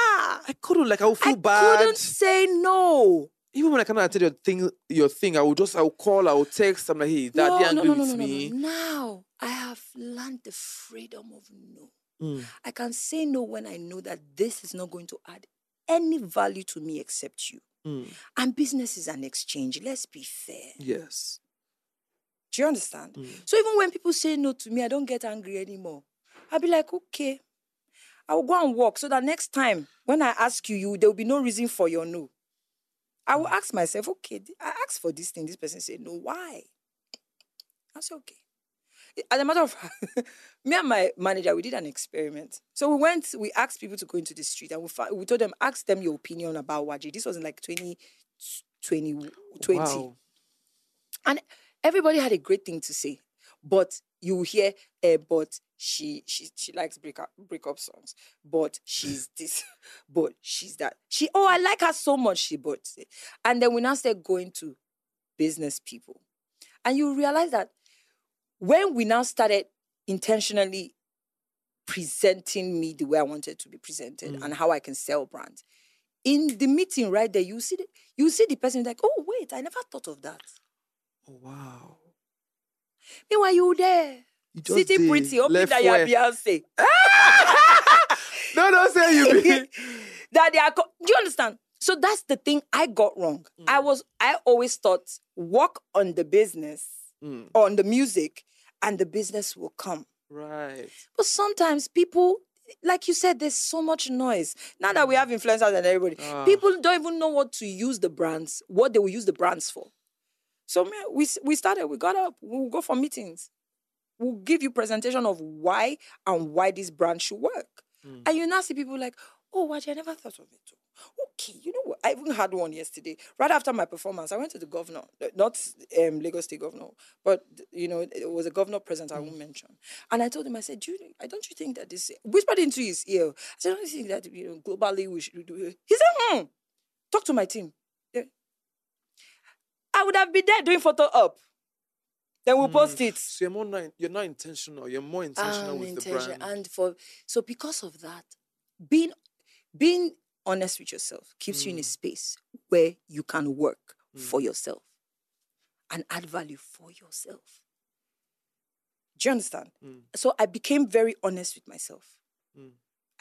I couldn't like I would feel I bad. couldn't say no. Even when I cannot attend your thing, your thing, I will just I will call, I will text. I'm like, hey, that no, no, angry no, no, with no, no, me. no. Now I have learned the freedom of no. Mm. I can say no when I know that this is not going to add any value to me except you. Mm. And business is an exchange. Let's be fair. Yes. Do you understand? Mm. So even when people say no to me, I don't get angry anymore. I'll be like, okay, I will go and walk so that next time when I ask you, you there will be no reason for your no. I will ask myself, okay, I asked for this thing. This person said no. Why? I say okay. As a matter of fact, me and my manager, we did an experiment. So we went, we asked people to go into the street and we, fa- we told them, ask them your opinion about Waje. This was in like 20, 20, 20. Wow. And everybody had a great thing to say. But you hear, uh, but she she she likes break up breakup songs. But she's this, but she's that. She oh I like her so much. She but and then we now start going to business people, and you realize that when we now started intentionally presenting me the way I wanted to be presented and how I can sell brands. In the meeting right there, you see the, you see the person like, oh wait, I never thought of that. Oh, wow. Meanwhile, you there. You just Sitting dey pretty, hoping that you're Beyonce. No, don't say you be. that they are. Co- Do you understand? So that's the thing I got wrong. I Mm. was. I always thought work on the business, Mm, on the music, and the business will come. right. But sometimes people, like you said, there's so much noise. Now that we have influencers and everybody, Ah. people don't even know what to use the brands, what they will use the brands for. So we we started. We got up. We'll go for meetings. We'll give you presentation of why and why this brand should work. Mm. And you now see people like, oh, what? I never thought of it. too." Okay, you know what? I even had one yesterday. Right after my performance, I went to the governor, not um, Lagos State governor, but you know, it was a governor present. I won't mention. And I told him, I said, do you, I don't you think that this whispered into his ear? I said, I don't you think that you know globally we should do it? He said, hmm. Talk to my team. Yeah. I would have been there doing photo up. Then we'll post it. So you're more not, you're not intentional. You're more intentional with the brand. And for so because of that, being being honest with yourself keeps you in a space where you can work for yourself and add value for yourself. Do you understand? Mm. So I became very honest with myself. Mm.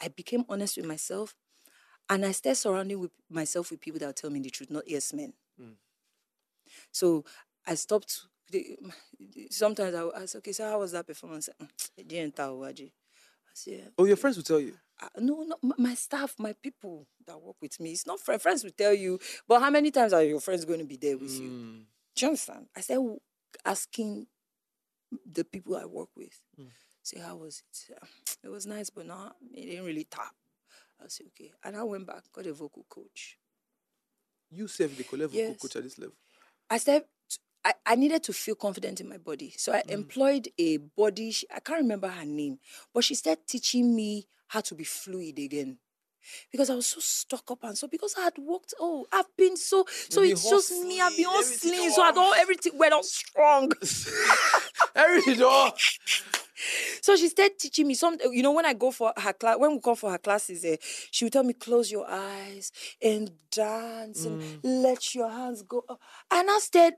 I became honest with myself and I started surrounding with myself with people that tell me the truth, not yes men. Mm. So I stopped. Sometimes I ask, okay, so how was that performance? "Mm, It didn't tell Waje. I say, Oh, your friends will tell you. "Ah, no, no, my staff, my people that work with me. It's not friends. Friends will tell you, but how many times are your friends going to be there with you? Mm. Do you understand? I said, asking the people I work with, Mm. say, how was it? Say, "Ah, It was nice, but not, it didn't really tap. I said, okay. And I went back, got a vocal coach. You save the level Yes. coach at this level. I said, I, I needed to feel confident in my body. So I employed a body, she- I can't remember her name, but she started teaching me how to be fluid again. Because I was so stuck up and so because I had worked, oh, I've been so so it's just me, I've been hustling, everything, so I oh. don't everything went on strong. everything door. So she started teaching me some. You know, when I go for her class, when we come for her classes, eh, she would tell me close your eyes and dance and let your hands go. up." And I said,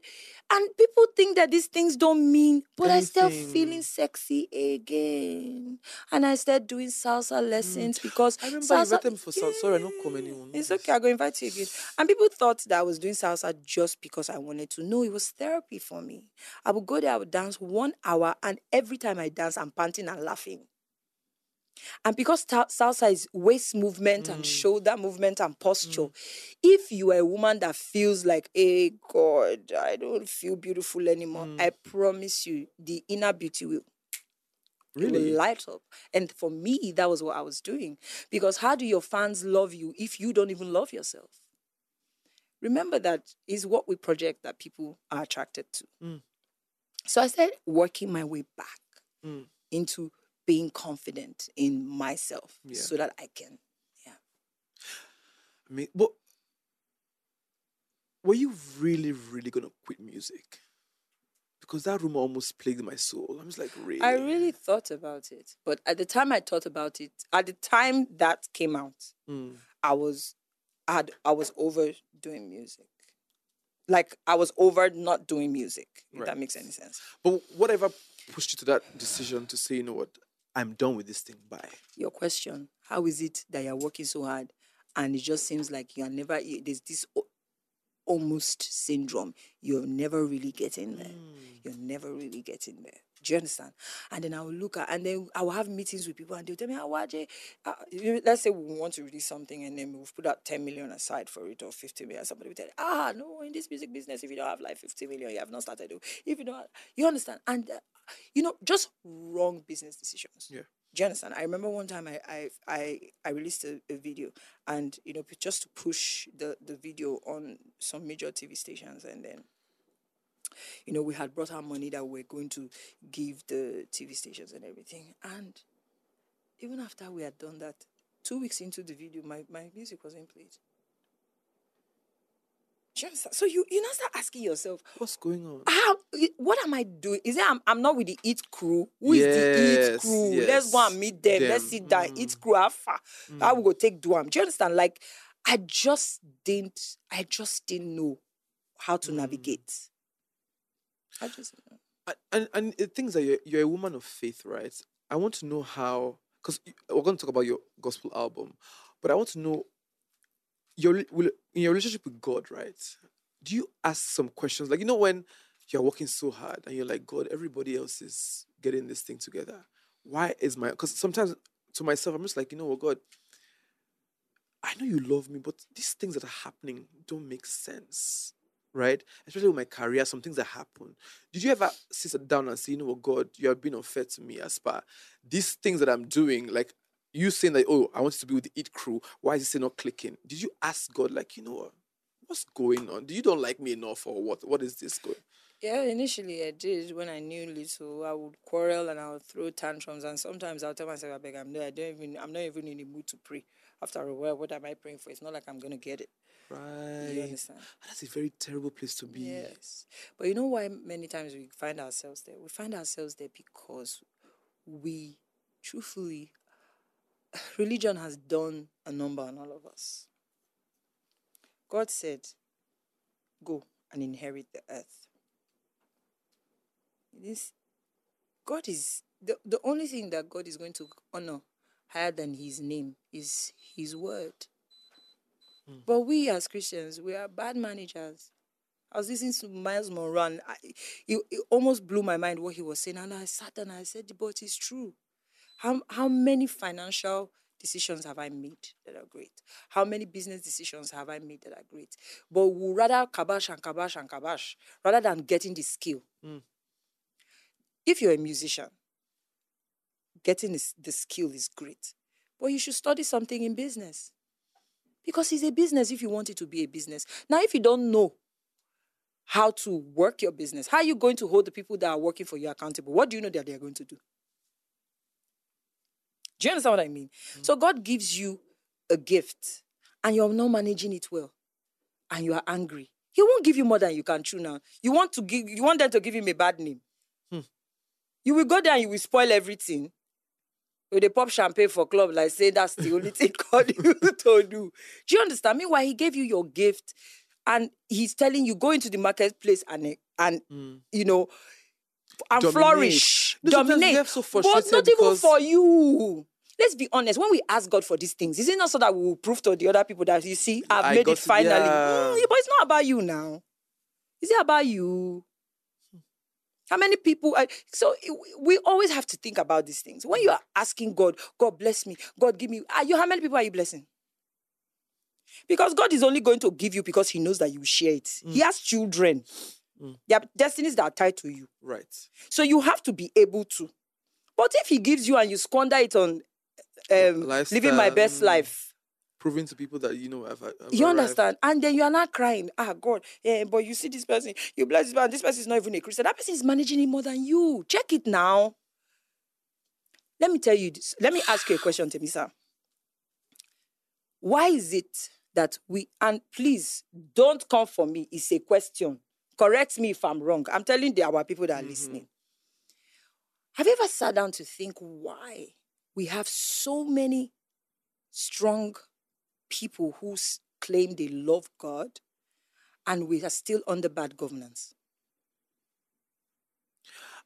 and people think that these things don't mean, but I start feeling sexy again. And I started doing salsa lessons because I remember salsa. invited me for salsa. Sorry, I don't come anymore. It's okay. I'll go invite you again. And people thought that I was doing salsa just because I wanted to. No, it was therapy for me. I would go there, I would dance one hour, and every time I dance, I'm panting and laughing. And because ta- salsa is waist movement and mm. shoulder movement and posture, mm. if you are a woman that feels like, hey, God, I don't feel beautiful anymore, mm. I promise you, the inner beauty will it will Really? light up. And for me, that was what I was doing. Because how do your fans love you if you don't even love yourself? Remember that is what we project that people are attracted to. Mm. So I started working my way back Mm. into being confident in myself Yeah. so that I can. Yeah. I mean, but were you really, really gonna quit music? Because that rumor almost plagued my soul. I was like, really? I really thought about it. But at the time I thought about it, at the time that came out, Mm. I was I had I was over doing music. Like I was over not doing music, if Right. that makes any sense. But whatever pushed you to that decision to say, you know what, I'm done with this thing. Bye. Your question, how is it that you're working so hard and it just seems like you're never there's this almost syndrome. You're never really getting there. You're never really getting there. Do you understand? And then I will look at, and then I will have meetings with people, and they'll tell me, "Ah, Waje, uh, let's say we want to release something, and then we've put out 10 million aside for it or 50 million. Somebody will tell you, ah, no, in this music business, if you don't have like 50 million, you have not started. If you don't, have, you understand? And, uh, you know, just wrong business decisions. Yeah. Do you understand? I remember one time I I I, I released a, a video and you know just to push the, the video on some major TV stations and then you know we had brought our money that we we're going to give the TV stations and everything and even after we had done that two weeks into the video my, my music wasn't played. Do? So you you now start asking yourself What's going on? how what am I doing? Is it I'm, I'm not with the Eat crew? Who is the Eat Yes, crew? Let's go and meet them. Let's sit down. Eat mm. crew alpha. How mm. we go take Duam? Do you understand? Like I just didn't I just didn't know how to mm. navigate. I just And- and and the things that you're, you're a woman of faith, right? I want to know how because we're going to talk about your gospel album, but I want to know your in your relationship with God, right? Do you ask some questions like you know when you're working so hard and you're like God, everybody else is getting this thing together. Why is my because sometimes to myself I'm just like you know what God. I know you love me, but these things that are happening don't make sense right? Especially with my career, some things that happen. Did you ever sit down and say, you know what, God, you have been unfair to me as far these things that I'm doing, like you saying that, oh, I want to be with the Eat crew. Why is this not clicking? Did you ask God, like, you know what, what's going on? Do you don't like me enough or what? What is this going? Yeah, initially I did when I knew little. I would quarrel and I would throw tantrums, and sometimes I'll tell myself, "I beg, I'm not. I don't even. I'm not even in the mood to pray." After a while, what am I praying for? It's not like I'm gonna get it. Right. You understand? Ah, that's a very terrible place to be. Yes. But you know why many times we find ourselves there? We find ourselves there because we, truthfully, religion has done a number on all of us. God said, Go and inherit the earth. This, God is the, the only thing that God is going to honor higher than his name is his word. Hmm. But we as Christians, we are bad managers. I was listening to Myles Munroe and I, it, it almost blew my mind what he was saying. And I sat and I said, but it's true. How, how many financial decisions have I made that are great? How many business decisions have I made that are great? But we rather kabash and kabash and kabash rather than getting the skill. Hmm. If you're a musician, getting the skill is great. But you should study something in business. Because it's a business if you want it to be a business. Now, if you don't know how to work your business, how are you going to hold the people that are working for you accountable? What do you know that they are going to do? Do you understand what I mean? So God gives you a gift and you're not managing it well and you are angry. He won't give you more than you can chew now. You want to give you want them to give him a bad name. You will go there and you will spoil everything. With the pop champagne for club, like say that's the only thing God you to do. Do you understand? me? Why he gave you your gift and he's telling you go into the marketplace and and Mm. you know and Dominate. flourish. Dominate. so but not even for you. Let's be honest. When we ask God for these things, is it not so that we will prove to the other people that you see, I've I made it finally? yeah. Mm, but it's not about you now. Is it about you? How many people? I, so we always have to think about these things. When you are asking God, God bless me, God give me. Are you? How many people are you blessing? Because God is only going to give you because He knows that you share it. He has children. Their destinies that are tied to you. Right. So you have to be able to. But if he gives you and you squander it on um, living my best life, Proving to people that you know I've, I've you arrived. understand? And then you are not crying. Ah, God, yeah, but you see this person, you bless this man, this person is not even a Christian. That person is managing it more than you. Check it now. Let me tell you this. Let me ask you a question, Temisa. Why is it that we, and please don't come for me, it's a question. Correct me if I'm wrong. I'm telling the, our people that are listening. Have you ever sat down to think why we have so many strong people who claim they love God and we are still under bad governance?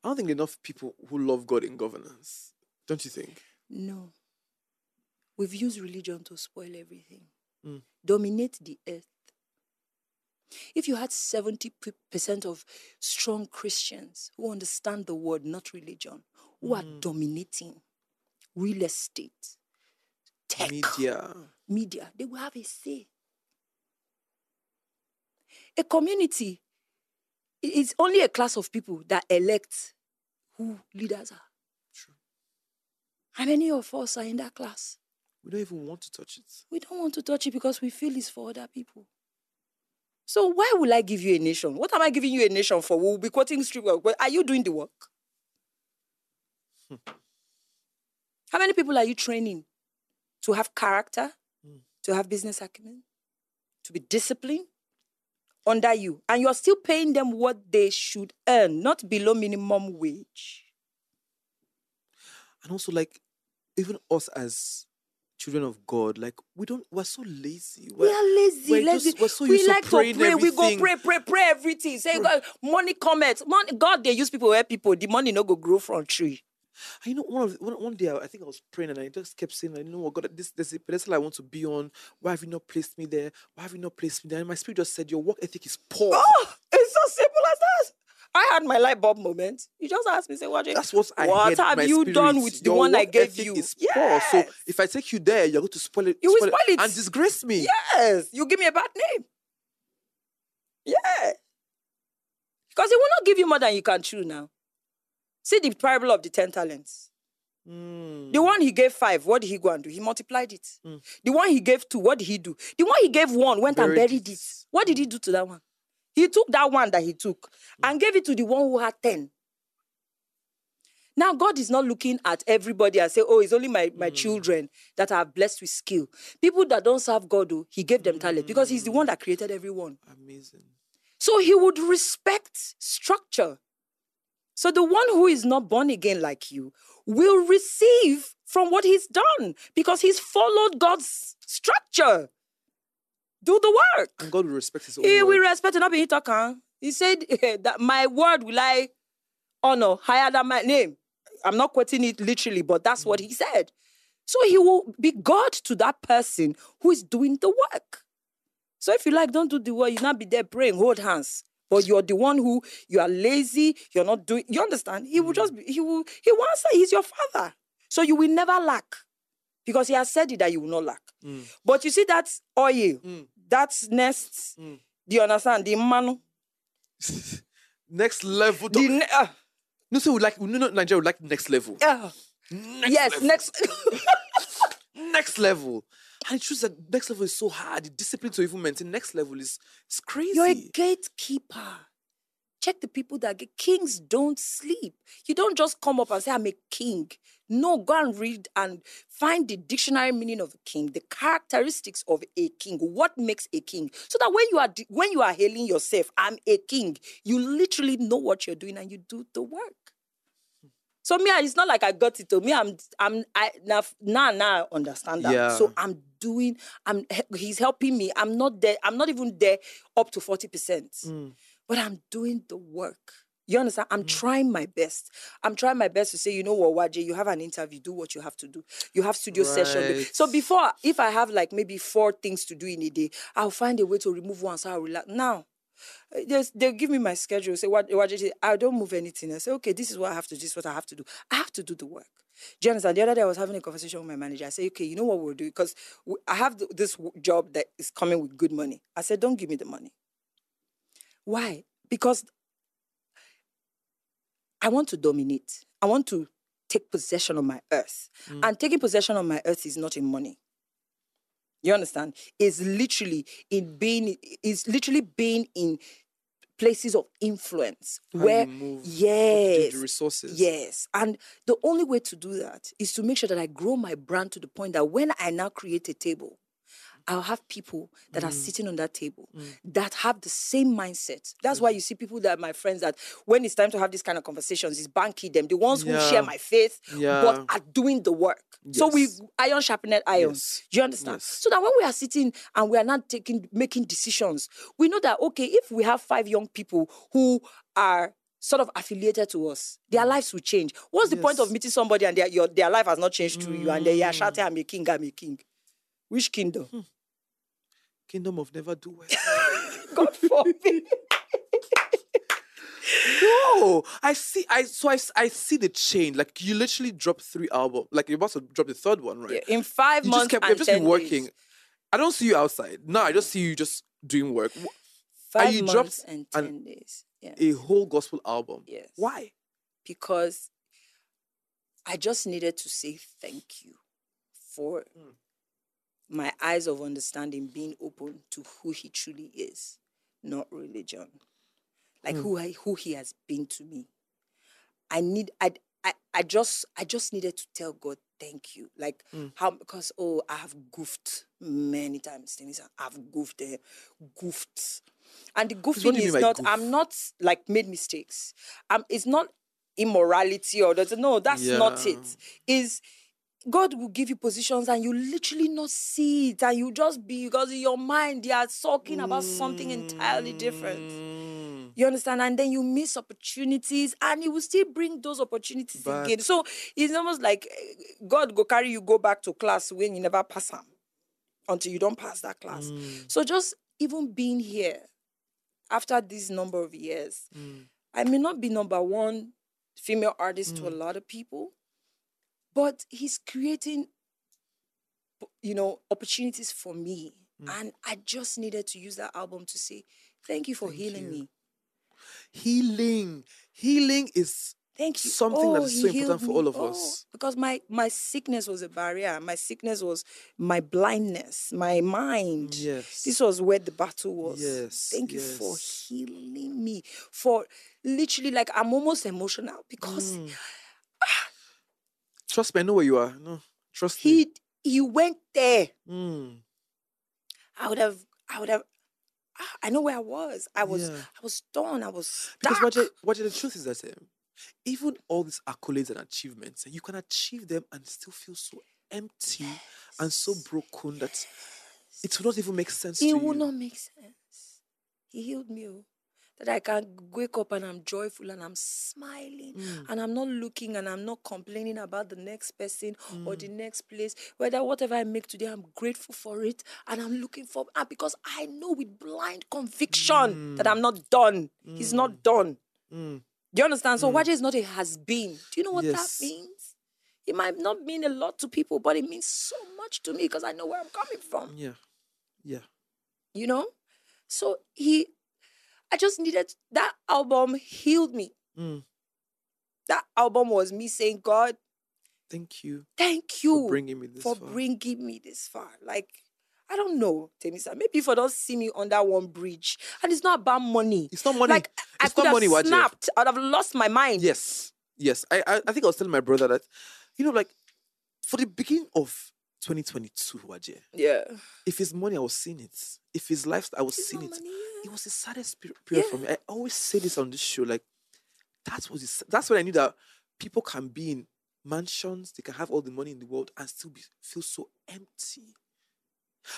I don't think enough people who love God in governance. Don't you think? No. We've used religion to spoil everything, Mm. dominate the earth. If you had 70% of strong Christians who understand the word, not religion, who are dominating real estate, tech, Media. media, they will have a say. A community is only a class of people that elect who leaders are. True. How many of us are in that class? We don't even want to touch it. We don't want to touch it because we feel it's for other people. So why will I give you a nation? What am I giving you a nation for? We'll be quoting street work. Are you doing the work? Hmm. How many people are you training to have character, hmm. to have business acumen, to be disciplined under you? And you're still paying them what they should earn, not below minimum wage. And also, like, even us as children of God, like, we don't, we're so lazy. We We're- lazy. we're lazy. just- we're so we used like to pray. We go pray, pray, pray everything. Say God, money comments. Money, God, they use people where people the money no go grow from tree. And you know, one of one, one day I, I think I was praying and I just kept saying, like, you know what, God, this there's a pedestal I want to be on. Why have you not placed me there? Why have you not placed me there? And my spirit just said, your work ethic is poor. Oh, it's so simple as that. I had my light bulb moment. You just asked me, say, what? That's what I What have you done spirit. with the Your one I gave ethic you? Is poor. So if I take you there, you're going to spoil it. You will spoil it. and disgrace me. Yes, you give me a bad name. Yeah. Because he will not give you more than you can chew now. See the parable of the 10 talents. Mm. The one he gave five, what did he go and do? He multiplied it. Hmm. The one he gave two, what did he do? The one he gave one went and Buried buried it. it. What did he do to that one? He took that one that he took hmm. and gave it to the one who had 10. Now, God is not looking at everybody and say, oh, it's only my, my hmm. children that are blessed with skill. People that don't serve God, oh, he gave them talent because he's the one that created everyone. Amazing. So he would respect structure. So the one who is not born again like you will receive from what he's done because he's followed God's structure. Do the work. And God will respect his own He will respect it, not be he talk, huh? He said that my word will I honor higher than my name. I'm not quoting it literally, but that's what he said. So he will be God to that person who is doing the work. So if you like, don't do the work, you not be there praying, hold hands. But you're the one who you are lazy, you're not doing you understand? He will just be, he will he will answer, he's your father. So you will never lack. Because he has said it that you will not lack. But you see that oil, that's next. Do you understand? The manu. Next level. The ne- uh, no, so we like no, no, Nigeria would like next level. uh, Next yes, level. next. next level. And it's true that next level is so hard. The discipline to even maintain next level is is crazy. You're a gatekeeper. Check the people that get kings don't sleep. You don't just come up and say, I'm a king. No, go and read and find the dictionary meaning of a king, the characteristics of a king, what makes a king. So that when you are when you are hailing yourself, I'm a king, you literally know what you're doing and you do the work. So me, it's not like I got it. To me, I'm, I'm, I now, now, now I understand that. Yeah. So I'm doing. I'm. He's helping me. I'm not there. I'm not even there up to forty percent, Mm. but I'm doing the work. You understand? I'm Mm. trying my best. I'm trying my best to say, you know what, Waje, you have an interview. Do what you have to do. You have studio session. So before, if I have like maybe four things to do in a day, I'll find a way to remove one so I'll relax. Now, uh, They'll, they'll give me my schedule. Say what? What? I don't move anything. I say, okay, this is what I have to. do, This is what I have to do. I have to do the work. Do you understand? The other day I was having a conversation with my manager. I said, okay, you know what we'll do because I have this job that is coming with good money. I said, don't give me the money. Why? Because I want to dominate. I want to take possession of my earth. And taking possession of my earth is not in money. You understand? Is literally in being is literally being in places of influence How where you move the- yes the resources. yes and the only way to do that is to make sure that i grow my brand to the point that when i now create a table I'll have people that Mm. are sitting on that table that have the same mindset. That's why you see people that are my friends that when it's time to have these kind of conversations, it's banky them, the ones who Yeah. share my faith, Yeah. but are doing the work. So we iron sharpened iron. Yes. Do you understand? Yes. So that when we are sitting and we are not taking making decisions, we know that okay, if we have five young people who are sort of affiliated to us, their lives will change. What's the point of meeting somebody and their your, their life has not changed to you and they are shouting, Mm. I'm a king, I'm a king. Which kingdom? Hmm. Kingdom of never do well. God forbid. no, I see. I so I, I see the change. Like you literally dropped three albums. Like you're about to drop the third one, right? Yeah, in five you months just kept. and You've just 10 been working. days. I don't see you outside. No, I just see you just doing work. Five you months dropped and an- 10 days. Yeah. A whole gospel album. Yes. Why? because I just needed to say thank you for Hmm. My eyes of understanding being open to who he truly is, not religion. Like Hmm. who I, who he has been to me. I need I, I I just I just needed to tell God thank you. Like Hmm. how because oh I have goofed many times. I've goofed there, goofed. And the goofing is not goof? I'm not like made mistakes. Um it's not immorality or that no, that's not it. Is God will give you positions and you literally not see it and you just be because in your mind they are talking about something entirely different. Mm. You understand? And then you miss opportunities and he will still bring those opportunities again. So it's almost like eh, God go carry you go back to class when you never pass them until you don't pass that class. Mm. So just even being here after this number of years, Mm. I may not be number one female artist to a Mm. lot of people, but he's creating, you know, opportunities for me. And I just needed to use that album to say, thank you for Thank healing you. me. Healing. Healing is Thank you. something that Oh, is he so important for all of Oh, us. Because my my sickness was a barrier. My sickness was my blindness, my mind. Yes. This was where the battle was. Yes, Thank you for healing me. For literally, like I'm almost emotional because Mm. Trust me, I know where you are. No, trust me. he he went there. Mm. I would have I would have I know where I was. I was Yeah. I was done. I was Because stuck. what Waje, the truth is that um, even all these accolades and achievements, you can achieve them and still feel so empty and so broken that it will not even make sense It will you. not make sense. He healed me. That I can wake up and I'm joyful and I'm smiling Mm. and I'm not looking and I'm not complaining about the next person or Mm. the next place. Whether whatever I make today, I'm grateful for it and I'm looking for ah, because I know with blind conviction that I'm not done. He's not done. Mm. Do you understand? So is not a has been. Do you know what Yes. that means? It might not mean a lot to people, but it means so much to me because I know where I'm coming from Yeah. Yeah. you know so he i just needed that album healed me Mm. that album was me saying god Thank you thank you for bringing me this for far. bringing me this far like i don't know temisa maybe if i don't see me under one bridge and it's not about money It's not money. like i It's could not have money, snapped i'd have lost my mind Yes. Yes. I, I I think I was telling my brother that, you know, like for the beginning of 2022, Waje, yeah if it's money, I was seeing it. If it's lifestyle, I was It's seeing it. money. It was the saddest pe- period for me. I always say this on this show. Like, that was the, that's when I knew that people can be in mansions, they can have all the money in the world and still be, feel so empty.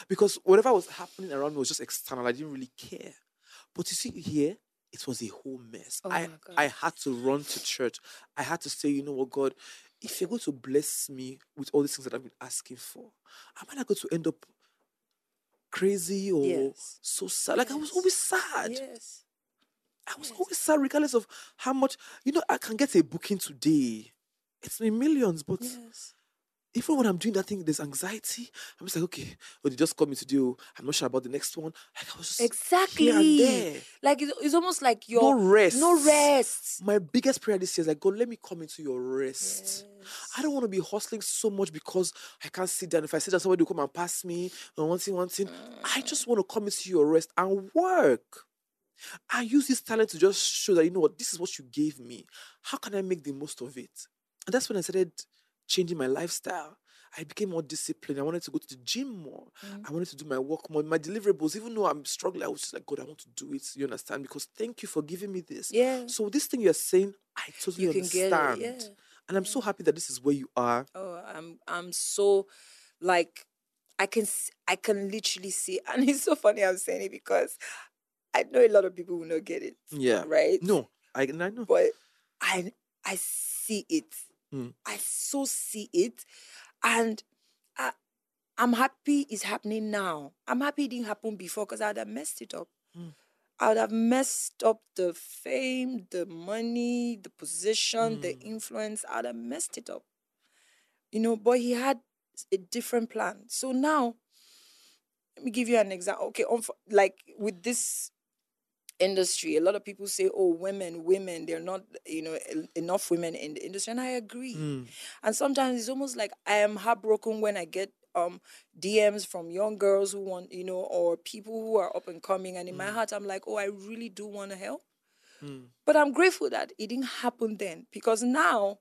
Because whatever was happening around me was just external. I didn't really care. But you see, here, it was a whole mess. Oh I. I had to run to church. I had to say, you know what, God, if you're going to bless me with all these things that I've been asking for, am I not going to end up crazy or Yes. so sad? Like I was always sad. Yes. I was Yes. always sad, regardless of how much. You know, I can get a booking today. It's in millions, but Yes. Even when I'm doing that thing, there's anxiety. I'm just like, okay, oh, they just called me to do. Oh, I'm not sure about the next one. Like I was just Exactly. here and there. Like it's, it's almost like your No rest. No rest. My biggest prayer this year is like, God, let me come into your rest. I don't want to be hustling so much because I can't sit down. If I sit down, somebody will come and pass me. And one thing, one thing. I just mm. want to come into your rest and work. I use this talent to just show that you know what this is what you gave me. How can I make the most of it? And that's when I started changing my lifestyle. I became more disciplined. I wanted to go to the gym more. Mm. I wanted to do my work more. My deliverables, even though I'm struggling, I was just like, God, I want to do it. You understand? Because thank you for giving me this. Yeah. So this thing you're saying, I totally You understand. it. Yeah. And I'm so happy that this is where you are. Oh, I'm I'm so like I can I can literally see, and it's so funny I'm saying it because I know a lot of people will not get it. Yeah. Right. No, I, I know. but I I see it. Mm. I so see it, and I I'm happy it's happening now. I'm happy it didn't happen before because I'd have messed it up. Mm. I would have messed up the fame, the money, the position, the Mm. influence. I'd have messed it up. You know, but he had a different plan. So now, let me give you an example. Okay, unf- like with this industry, a lot of people say, "Oh, women, women, they're not, you know, enough women in the industry," and I agree. Mm. And sometimes it's almost like I am heartbroken when I get um DMs from young girls who want, you know, or people who are up and coming, and in my heart, I'm like, "Oh, I really do want to help," Mm. but I'm grateful that it didn't happen then because now,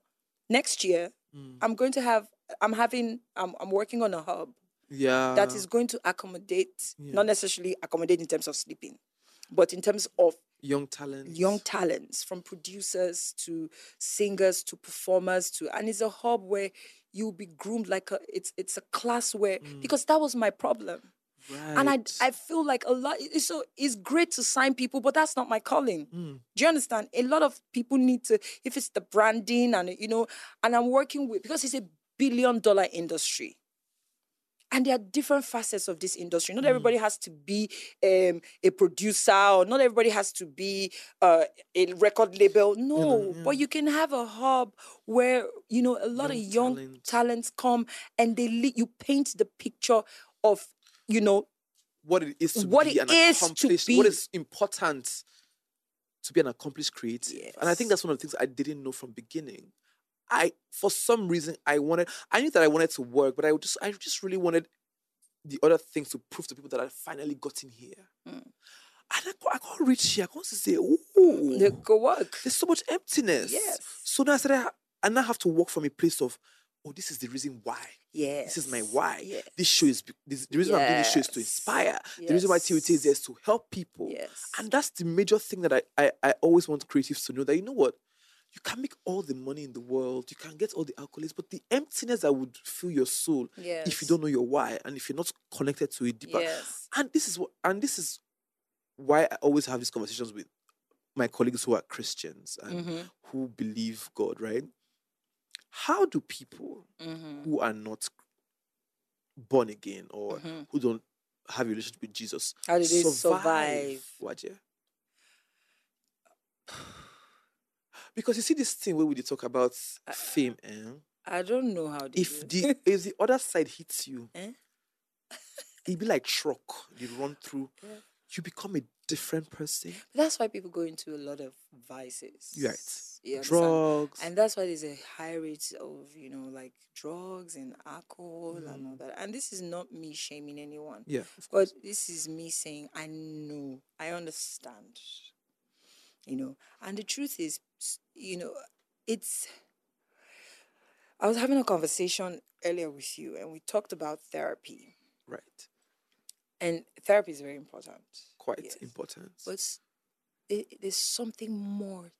next year, Mm. I'm going to have, I'm having, I'm, I'm working on a hub Yeah. that is going to accommodate, Yeah. not necessarily accommodate in terms of sleeping, but in terms of young talents. young talents from producers to singers to performers to and it's a hub where you'll be groomed like a it's it's a class where because that was my problem. Right. and I I feel like a lot it's so it's great to sign people but that's not my calling. Mm. do you understand? A lot of people need to if it's the branding and you know and I'm working with because it's a billion dollar industry and there are different facets of this industry. Not everybody has to be um, a producer, or not everybody has to be uh, a record label. No, but you can have a hub where you know a lot Young of young talent. talents come and they le- you paint the picture of you know what it is to What be it an is to accomplished, what be. is important to be an accomplished creative. And I think that's one of the things I didn't know from beginning. I, for some reason, I wanted, I knew that I wanted to work, but I just, I just really wanted the other things to prove to people that I finally got in here. Mm. And I can't, I can't reach here. I can't say, ooh, they go work. there's so much emptiness. Yes. So now I said, I, I now have to work from a place of, oh, this is the reason why. Yes, This is my why. Yes. This show is this, the reason I'm doing this show is to Yes. inspire. The reason why TOT is there is to help people. Yes. And that's the major thing that I, I, I always want creatives to know that you know what? You can make all the money in the world, you can get all the accolades, but the emptiness that would fill your soul if you don't know your why and if you're not connected to it deeper. Yes. And this is what and this is why I always have these conversations with my colleagues who are Christians and Mm-hmm. who believe God, right? How do people Mm-hmm. who are not born again or Mhm. who don't have a relationship with Jesus How do they survive? Wadia? Because you see this thing where we talk about fame, eh? I don't know how If do. the if the other side hits you, Eh? it be like truck You run through. Yeah. You become a different person. That's why people go into a lot of vices. Right. You? Drugs. And that's why there's a high rate of, you know, like drugs and alcohol and all that. And this is not me shaming anyone. yeah. of But this is me saying, I know, I understand. You know, and the truth is, you know, it's. I was having a conversation earlier with you, and we talked about therapy. Right. And therapy is very important. Quite Yes. important. But it, there's something more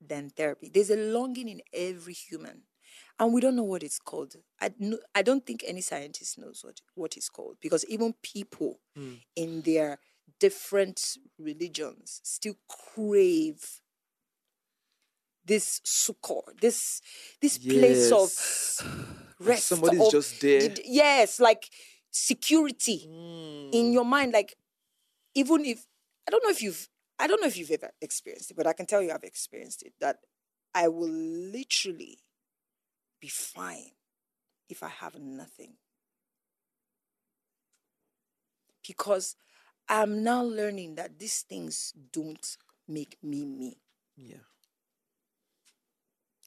than therapy. There's a longing in every human, and we don't know what it's called. I, no, I don't think any scientist knows what, what it's called because even people Mm. in their different religions still crave this succor, this this place of Yes. rest. somebody's of- just there. Yes, like security Mm. in your mind like even if i don't know if you've i don't know if you've ever experienced it but i can tell you i've experienced it that i will literally be fine if i have nothing because i'm now learning that these things don't make me me Yeah.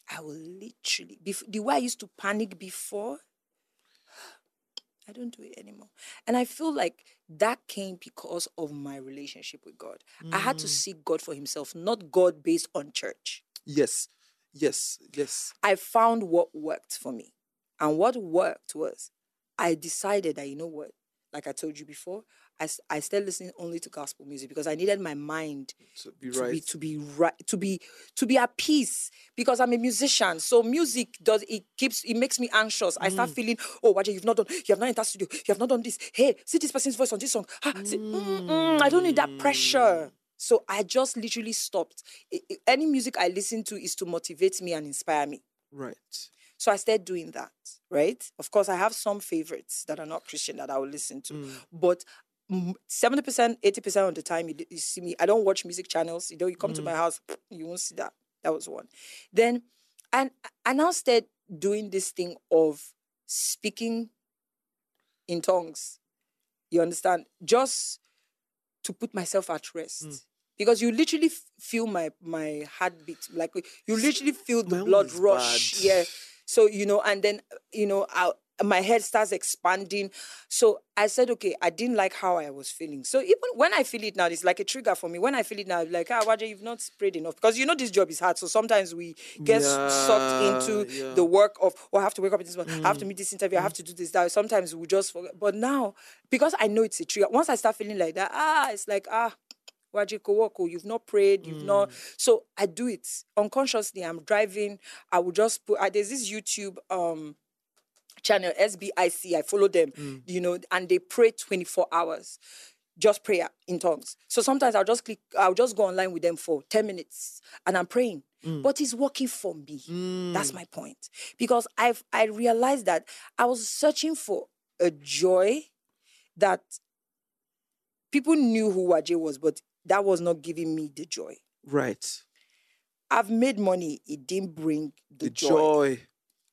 i will literally bef- the way i used to panic before I don't do it anymore. And I feel like that came because of my relationship with God. I had to Mm. seek God for Himself, not God based on church. Yes. Yes. Yes. I found what worked for me. And what worked was I decided that, you know what, like I told you before, I, I started listening only to gospel music because I needed my mind To be to right. be to be right to be to be at peace because I'm a musician. So music does it keeps it makes me anxious. I start feeling, oh, Waje, you've not done, you have not entered studio, you have not done this. Hey, see this person's voice on this song. Ah, see, mm, mm, I don't need that pressure. So I just literally stopped. Any music I listen to is to motivate me and inspire me. right. So I started doing that, right? Of course, I have some favorites that are not Christian that I will listen to, Mm. but mm, seventy percent, eighty percent of the time, you, you see me. I don't watch music channels. You know, you come to mm. my house, you won't see that. That was one. Then, and I now started doing this thing of speaking in tongues. You understand? Just to put myself at rest. Mm. Because you literally f- feel my my heartbeat, like you literally feel the My blood rush. bad. Yeah, so you know, and then you know, I, my head starts expanding. So I said, okay, I didn't like how I was feeling. So even when I feel it now, it's like a trigger for me. When I feel it now, like, ah, Waje, you've not sprayed enough because you know this job is hard. So sometimes we get s- sucked into Yeah, yeah. the work of, oh, I have to wake up in this morning, I have to Mm. meet this interview, I have to do this. That sometimes we just forget. But now, because I know it's a trigger, once I start feeling like that, ah, it's like ah. Waje Kowoko, you've not prayed, you've not. So I do it unconsciously. I'm driving. I will just put. I, there's this YouTube um channel SBIC. I follow them, mm. you know, and they pray 24 hours, just prayer in tongues. So sometimes I'll just click. I'll just go online with them for 10 minutes, and I'm praying. Mm. But it's working for me. Mm. That's my point. Because I've I realized that I was searching for a joy that people knew who Waje was, but that was not giving me the joy. Right. I've made money, it didn't bring the, The joy. joy.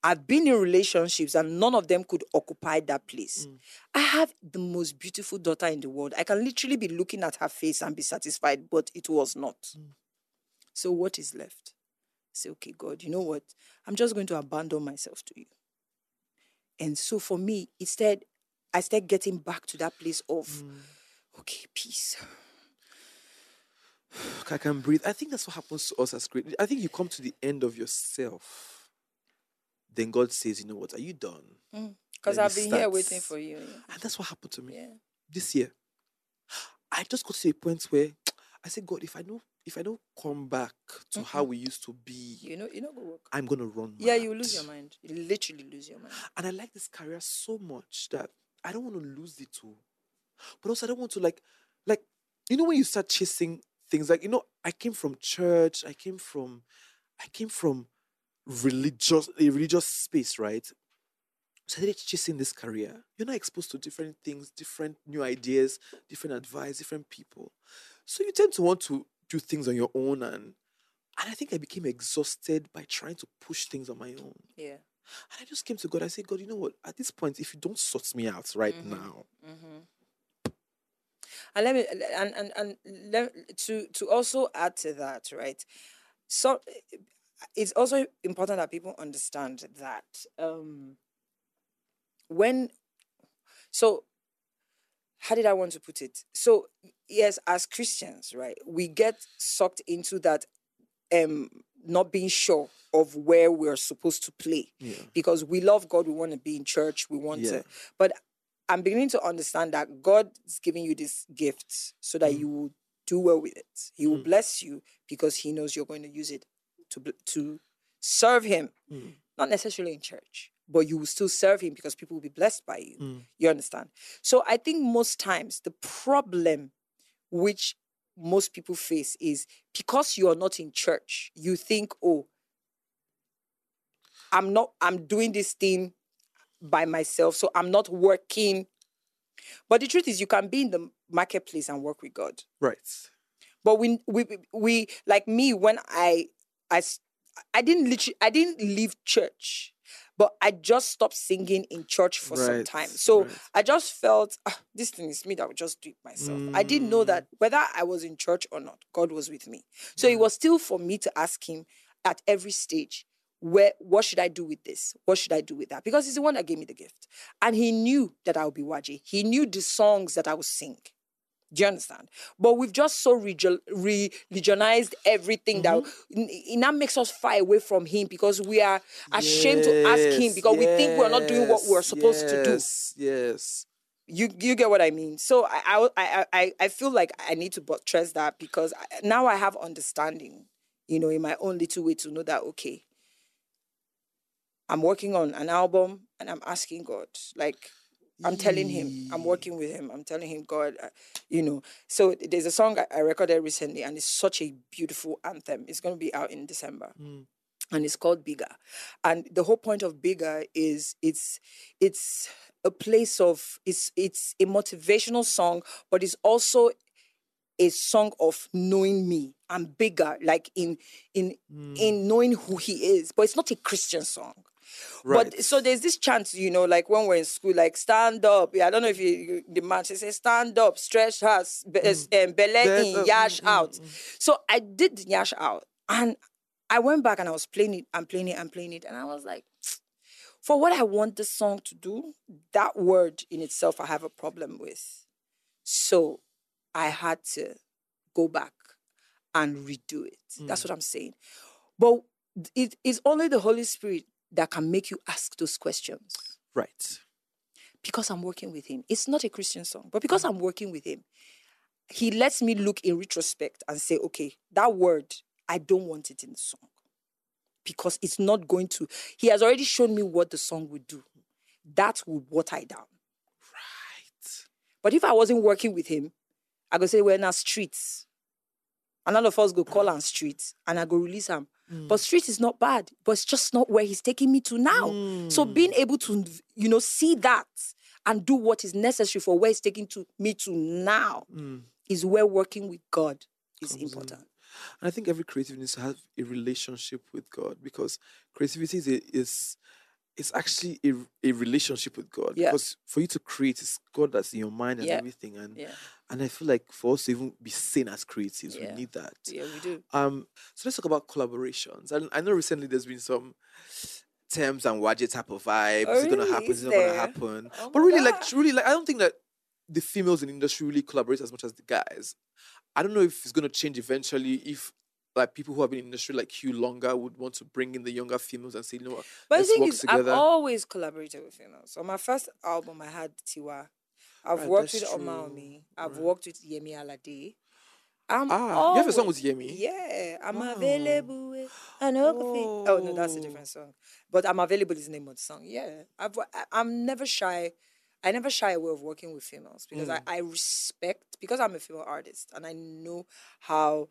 I've been in relationships and none of them could occupy that place. Mm. I have the most beautiful daughter in the world. I can literally be looking at her face and be satisfied, but it was not. Mm. So what is left? Say, okay, God, you know what? I'm just going to abandon myself to you. And so for me, instead, I start getting back to that place of, mm. okay, peace. I can breathe. I think that's what happens to us as great. I think you come to the end of yourself. Then God says, you know what, are you done? Mm, because Then I've been here waiting for you. And that's what happened to me Yeah. this year. I just got to a point where I said, God, if I know if I don't come back to how mm-hmm. we used to be, You know, you know, go work. I'm gonna run. Mad. Yeah, you lose your mind. You literally lose your mind. And I like this career so much that I don't want to lose it too. But also I don't want to like like you know when you start chasing things like you know I came from church, I came from I came from religious a religious space, right? So started chasing this career. You're not exposed to different things, different new ideas, different advice, different people. So you tend to want to do things on your own and and I think I became exhausted by trying to push things on my own. Yeah. And I just came to God. I said, God, you know what? At this point, if you don't sort me out right mm-hmm. now, mm-hmm. And let me and and and let, to to also add to that, right? So it's also important that people understand that um when so how did I want to put it? So yes, as Christians, right, we get sucked into that um not being sure of where we're supposed to play Yeah. because we love God, we want to be in church, we want Yeah. to, but I'm beginning to understand that God is giving you this gift so that you will do well with it. He will bless you because He knows you're going to use it to to serve him, mm. not necessarily in church, but you will still serve him because people will be blessed by you. Mm. You understand? So I think most times the problem which most people face is because you are not in church, you think, oh, I'm not, I'm doing this thing by myself, so I'm not working. But the truth is, you can be in the marketplace and work with God. Right. But we, we, we, like me, when I, I, I didn't literally, I didn't leave church, but I just stopped singing in church for some time. So right. I just felt "Ah, this thing is me that would just do it myself. I didn't know Mm. that whether I was in church or not, God was with me. So Mm. it was still for me to ask Him at every stage, where what should I do with this? What should I do with that? Because He's the one that gave me the gift, and He knew that I would be Waje. He knew the songs that I would sing. Do you understand? But we've just so religionized everything that Mm-hmm. n- it now makes us far away from Him because we are ashamed to ask Him Yes, because we think we're not doing what we're yes, supposed to do. Yes. Yes. You you get what I mean? So I I I I, feel like I need to buttress that because I, now I have understanding, you know, in my own little way to know that okay, I'm working on an album and I'm asking God, like I'm telling him, I'm working with him. I'm telling him, God, uh, you know. So there's a song I, I recorded recently, and it's such a beautiful anthem. It's going to be out in December, and it's called Bigger. And the whole point of Bigger is it's it's a place of it's it's a motivational song, but it's also a song of knowing me. I'm bigger, like in in in knowing who he is. But it's not a Christian song. Right. But so there's this chant, you know, like when we're in school, like stand up. Yeah, I don't know if you, you the man They say stand up, stretch hands, be, um, belly Be- in, uh, yash mm, mm, out. So I did yash out, and I went back and I was playing it and playing it and playing it, and I was like, for what I want this song to do, that word in itself I have a problem with. So I had to go back and redo it. That's what I'm saying. But it is only the Holy Spirit that can make you ask those questions Right. because I'm working with Him. It's not a Christian song, but because mm. I'm working with Him, He lets me look in retrospect and say, okay, that word, I don't want it in the song because it's not going to. He has already shown me what the song would do. That would water it down. Right. But if I wasn't working with him, I go say we're in our streets. And none of us go call on streets and I go release him. Mm. But street is not bad, but it's just not where he's taking me to now. So mm. being able to, you know, see that and do what is necessary for where he's taking to me to now mm. is where working with God is important. And I think every creative needs to have a relationship with God because creativity is a, is it's actually a, a relationship with God. Yeah. Because for you to create, it's God that's in your mind and Yeah. everything. And Yeah. and I feel like for us to even be seen as creatives, we need that. Yeah, we do. Um, so let's talk about collaborations. And I know recently there's been some Tems and Waje type of vibe. Oh, is it gonna happen? Is Is it not gonna happen? Oh but really, like, God. really, like, I don't think that the females in the industry really collaborate as much as the guys. I don't know if it's gonna change eventually. If like people who have been in the industry like Hugh Longer would want to bring in the younger females and say, you know what, But let's the thing work is, together. I've always collaborated with females. On my first album, I had Tiwa. I've Right, worked with Oma true. Omi. I've Right. worked with Yemi Alade. I'm Ah, you have a song with Yemi? Yeah, I'm Wow. available. I know. Oh. oh no, that's a Oh. different song. But I'm available is the name of the song. Yeah, I've I'm never shy. I never shy away of working with females because Mm. I, I respect because I'm a female artist and I know how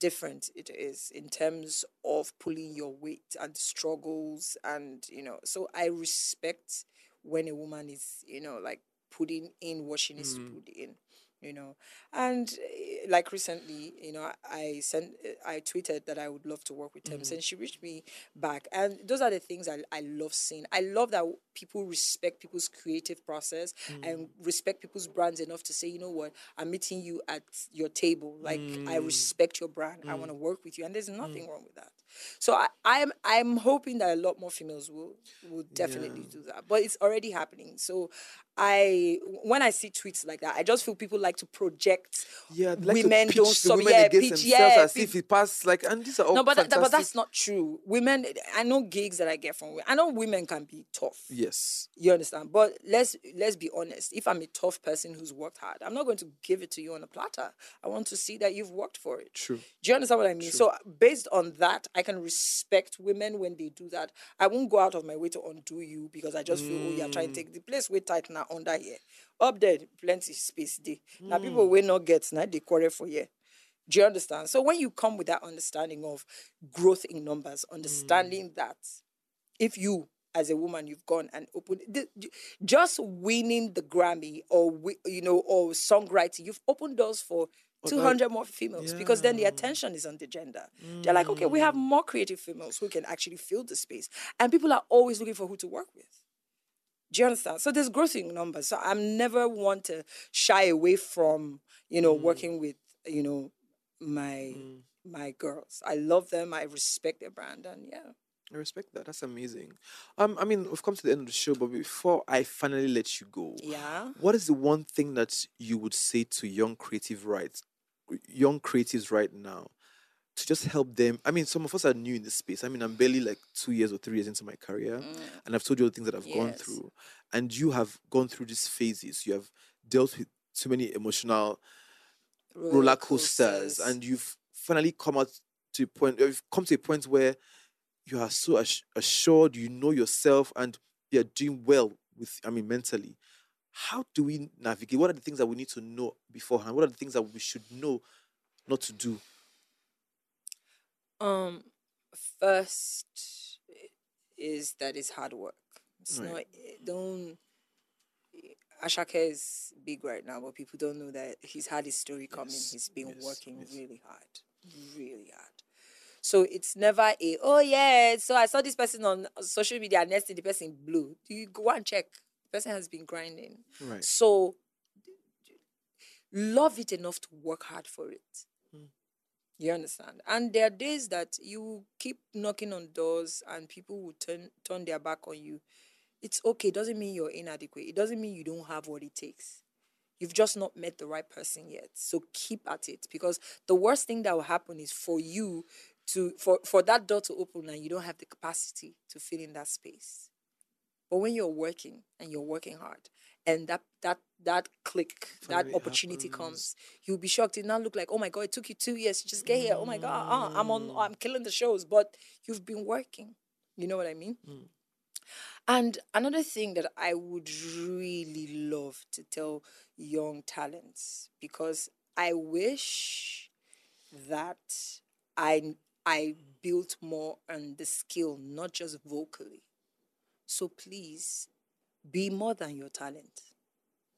different it is in terms of pulling your weight and struggles and you know so i respect when a woman is you know like putting in what she needs to mm. put in you know? And eh, like recently you know i sent eh, i tweeted that i would love to work with Tems mm-hmm. and she reached me back. And those are the things I, I love seeing. I love that people respect people's creative process and mm. respect people's brands enough to say you know what? I'm meeting you at your table. Like i mm. respect your brand. I mm. want to work with you. And there's nothing wrong with that. So I, i'm i'm hoping that a lot more females will will definitely do that. But it's already happening. So I when I see tweets like that, I just feel people like to project Yeah, like women don't sub women yeah, pitch, themselves yeah, as if it passed like and these are all no, but that, but that's not true. Women, I know gigs that I get from. I know women can be tough. yes. You understand? But let's let's be honest. If I'm a tough person who's worked hard, I'm not going to give it to you on a platter. I want to see that you've worked for it. True. Do you understand what I mean? So based on that, I can respect women when they do that. I won't go out of my way to undo you because I just feel oh you're trying to mm. take the place way tight now under here. Up there, plenty space there. Now hmm. people will not get now they quarrel for you. Do you understand? So when you come with that understanding of growth in numbers, understanding hmm. that if you as a woman you've gone and opened just winning the Grammy or you know or songwriting, you've opened doors for 200 more females because then the attention is on the gender. They're like, okay, we have hmm. more creative females who can actually fill the space, and people are always looking for who to work with. Do you understand? So there's growth in numbers. So I'm never want to shy away from you know working with you know my my girls. I love them. I respect their brand, and yeah. I respect that. That's amazing. Um, I mean, we've come to the end of the show, but before I finally let you go, Yeah. what is the one thing that you would say to young creative rights, young creatives right now, to just help them? I mean, some of us are new in this space. I mean, I'm barely like two years or three years into my career, and I've told you all the things that I've gone Mm. Through, and you have gone through these phases. You have dealt with too many emotional roller coasters, and you've finally come out to a point. You've come to a point where you are so assured, you know yourself, and you're doing well with. I mean, mentally. How do we navigate? What are the things that we need to know beforehand? What are the things that we should know not to do? Um, first is that it's hard work. It's Right. not don't. Asake is big right now, but people don't know that he's had his story coming. Yes, He's been yes, working yes. really hard, really hard. So it's never a oh yeah. So I saw this person on social media. Next thing the person blew. Do you go and check? The person has been grinding. Right. So love it enough to work hard for it. You understand? And there are days that you keep knocking on doors and people will turn turn their back on you. It's okay. It doesn't mean you're inadequate. It doesn't mean you don't have what it takes. You've just not met the right person yet. So keep at it because the worst thing that will happen is for you to for for that door to open and you don't have the capacity to fill in that space. But when you're working and you're working hard and that that that click, Finally that opportunity happens. comes, you'll be shocked. It now look like, oh my god, it took you two years to just get here. Oh my god, uh, I'm on I'm killing the shows, but you've been working. You know what I mean? And another thing that I would really love to tell young talents, because I wish that I I built more on the skill, not just vocally. So please be more than your talent.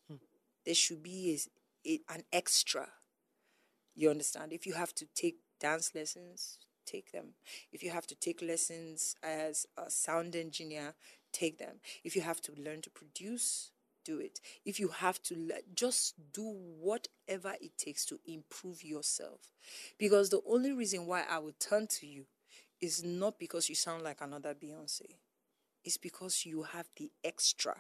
Hmm. There should be a, a- an extra. You understand? If you have to take dance lessons, take them. If you have to take lessons as a sound engineer, take them. If you have to learn to produce, do it. If you have to le- just do whatever it takes to improve yourself. Because the only reason why I would turn to you is not because you sound like another Beyonce. It's because you have the extra.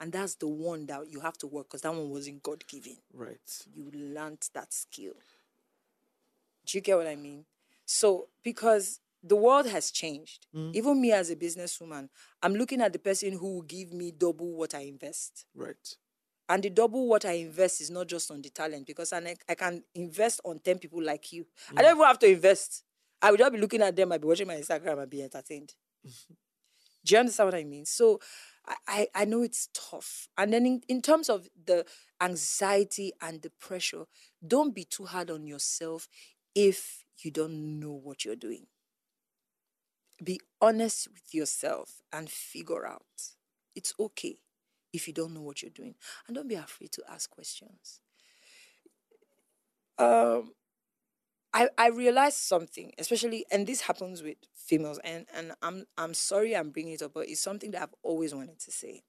And that's the one that you have to work because that one wasn't God given Right. you learnt that skill. Do you get what I mean? So, because the world has changed, mm. even me as a businesswoman, I'm looking at the person who will give me double what I invest. Right. And the double what I invest is not just on the talent, because I, I can invest on 10 people like you. I mm. don't even have to invest. I would just be looking at them, I'd be watching my Instagram and be entertained. Do you understand what I mean? So I, I, know it's tough. And then in, in terms of the anxiety and the pressure, don't be too hard on yourself if you don't know what you're doing. Be honest with yourself and figure out. It's okay if you don't know what you're doing. And don't be afraid to ask questions. Um I, I realized something, especially, and this happens with females, and, and I'm I'm sorry I'm bringing it up, but it's something that I've always wanted to say.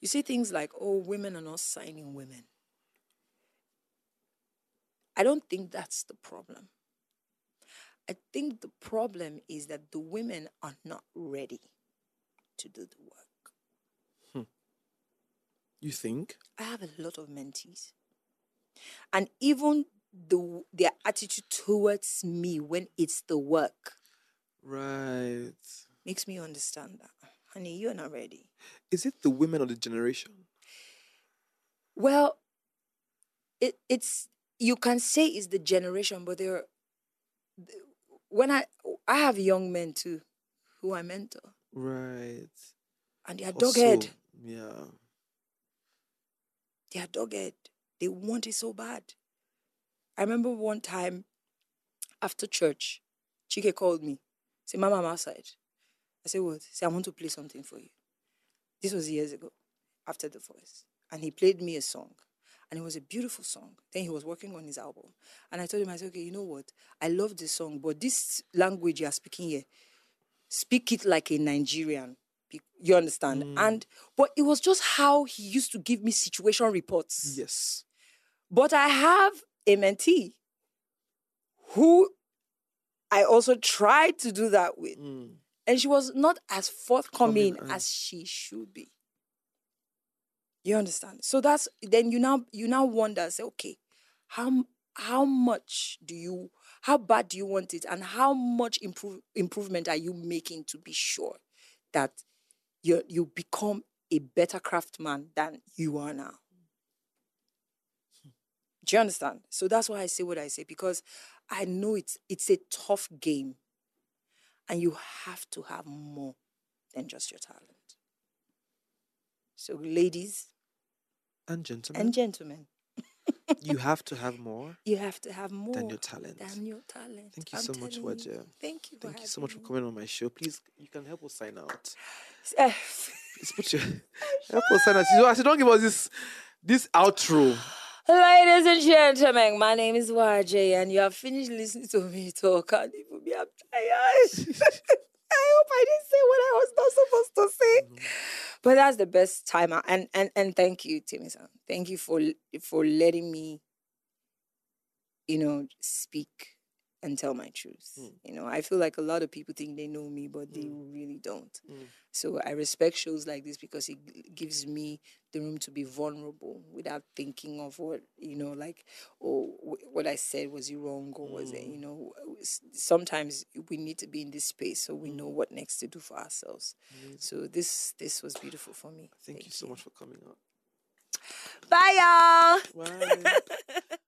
You see things like, oh, women are not signing women. I don't think that's the problem. I think the problem is that the women are not ready to do the work. Hmm. You think? I have a lot of mentees. And even the their attitude towards me when it's the work Right. makes me understand that. Honey, you're not ready. Is it the women of the generation? Well, it, it's you can say it's the generation, but there. When I I have young men too, who I mentor, Right. and they are Also, doghead. Yeah. They are dogged. They want it so bad. I remember one time after church, Chike called me. Say, Mama, I'm outside. I said, What? Say, I want to play something for you. This was years ago, after the voice. And he played me a song. And it was a beautiful song. Then he was working on his album. And I told him, I said, okay, you know what? I love this song, but this language you are speaking here, speak it like a Nigerian. You understand? Mm. And but it was just how he used to give me situation reports. Yes. But I have a mentee who I also tried to do that with. Mm. And she was not as forthcoming Coming, uh. as she should be. You understand? So that's then you now you now wonder, say, okay, how how much do you how bad do you want it and how much improve, improvement are you making to be sure that you you become a better craftsman than you are now? Do you understand? So that's why I say what I say because I know it's it's a tough game and you have to have more than just your talent. So, ladies And gentlemen, and gentlemen, you have to have more. you have to have more Than your talent. Than your talent. Thank you I'm so much. Waje. Thank you. Thank you so much for coming on my show. Please, you can help us sign out. Eh, Please put your help us sign out. You know, I said, don't give us this this outro. Ladies and gentlemen, my name is Waje, and you have finished listening to me talk. And even me, I'm tired. I hope I didn't say what I was not supposed to say. Mm-hmm. But that's the best timer. And and and thank you, Timmy-san. Thank you for for letting me, you know, speak and tell my truth. Mm. You know, I feel like a lot of people think they know me, but they really don't. Mm. So I respect shows like this because it gives me the room to be vulnerable without thinking of what you know, like, oh, what I said was it wrong or was it, you know? Sometimes we need to be in this space so we know what next to do for ourselves. So this this was beautiful for me. Thank, you so much for coming out. Bye, y'all. Bye.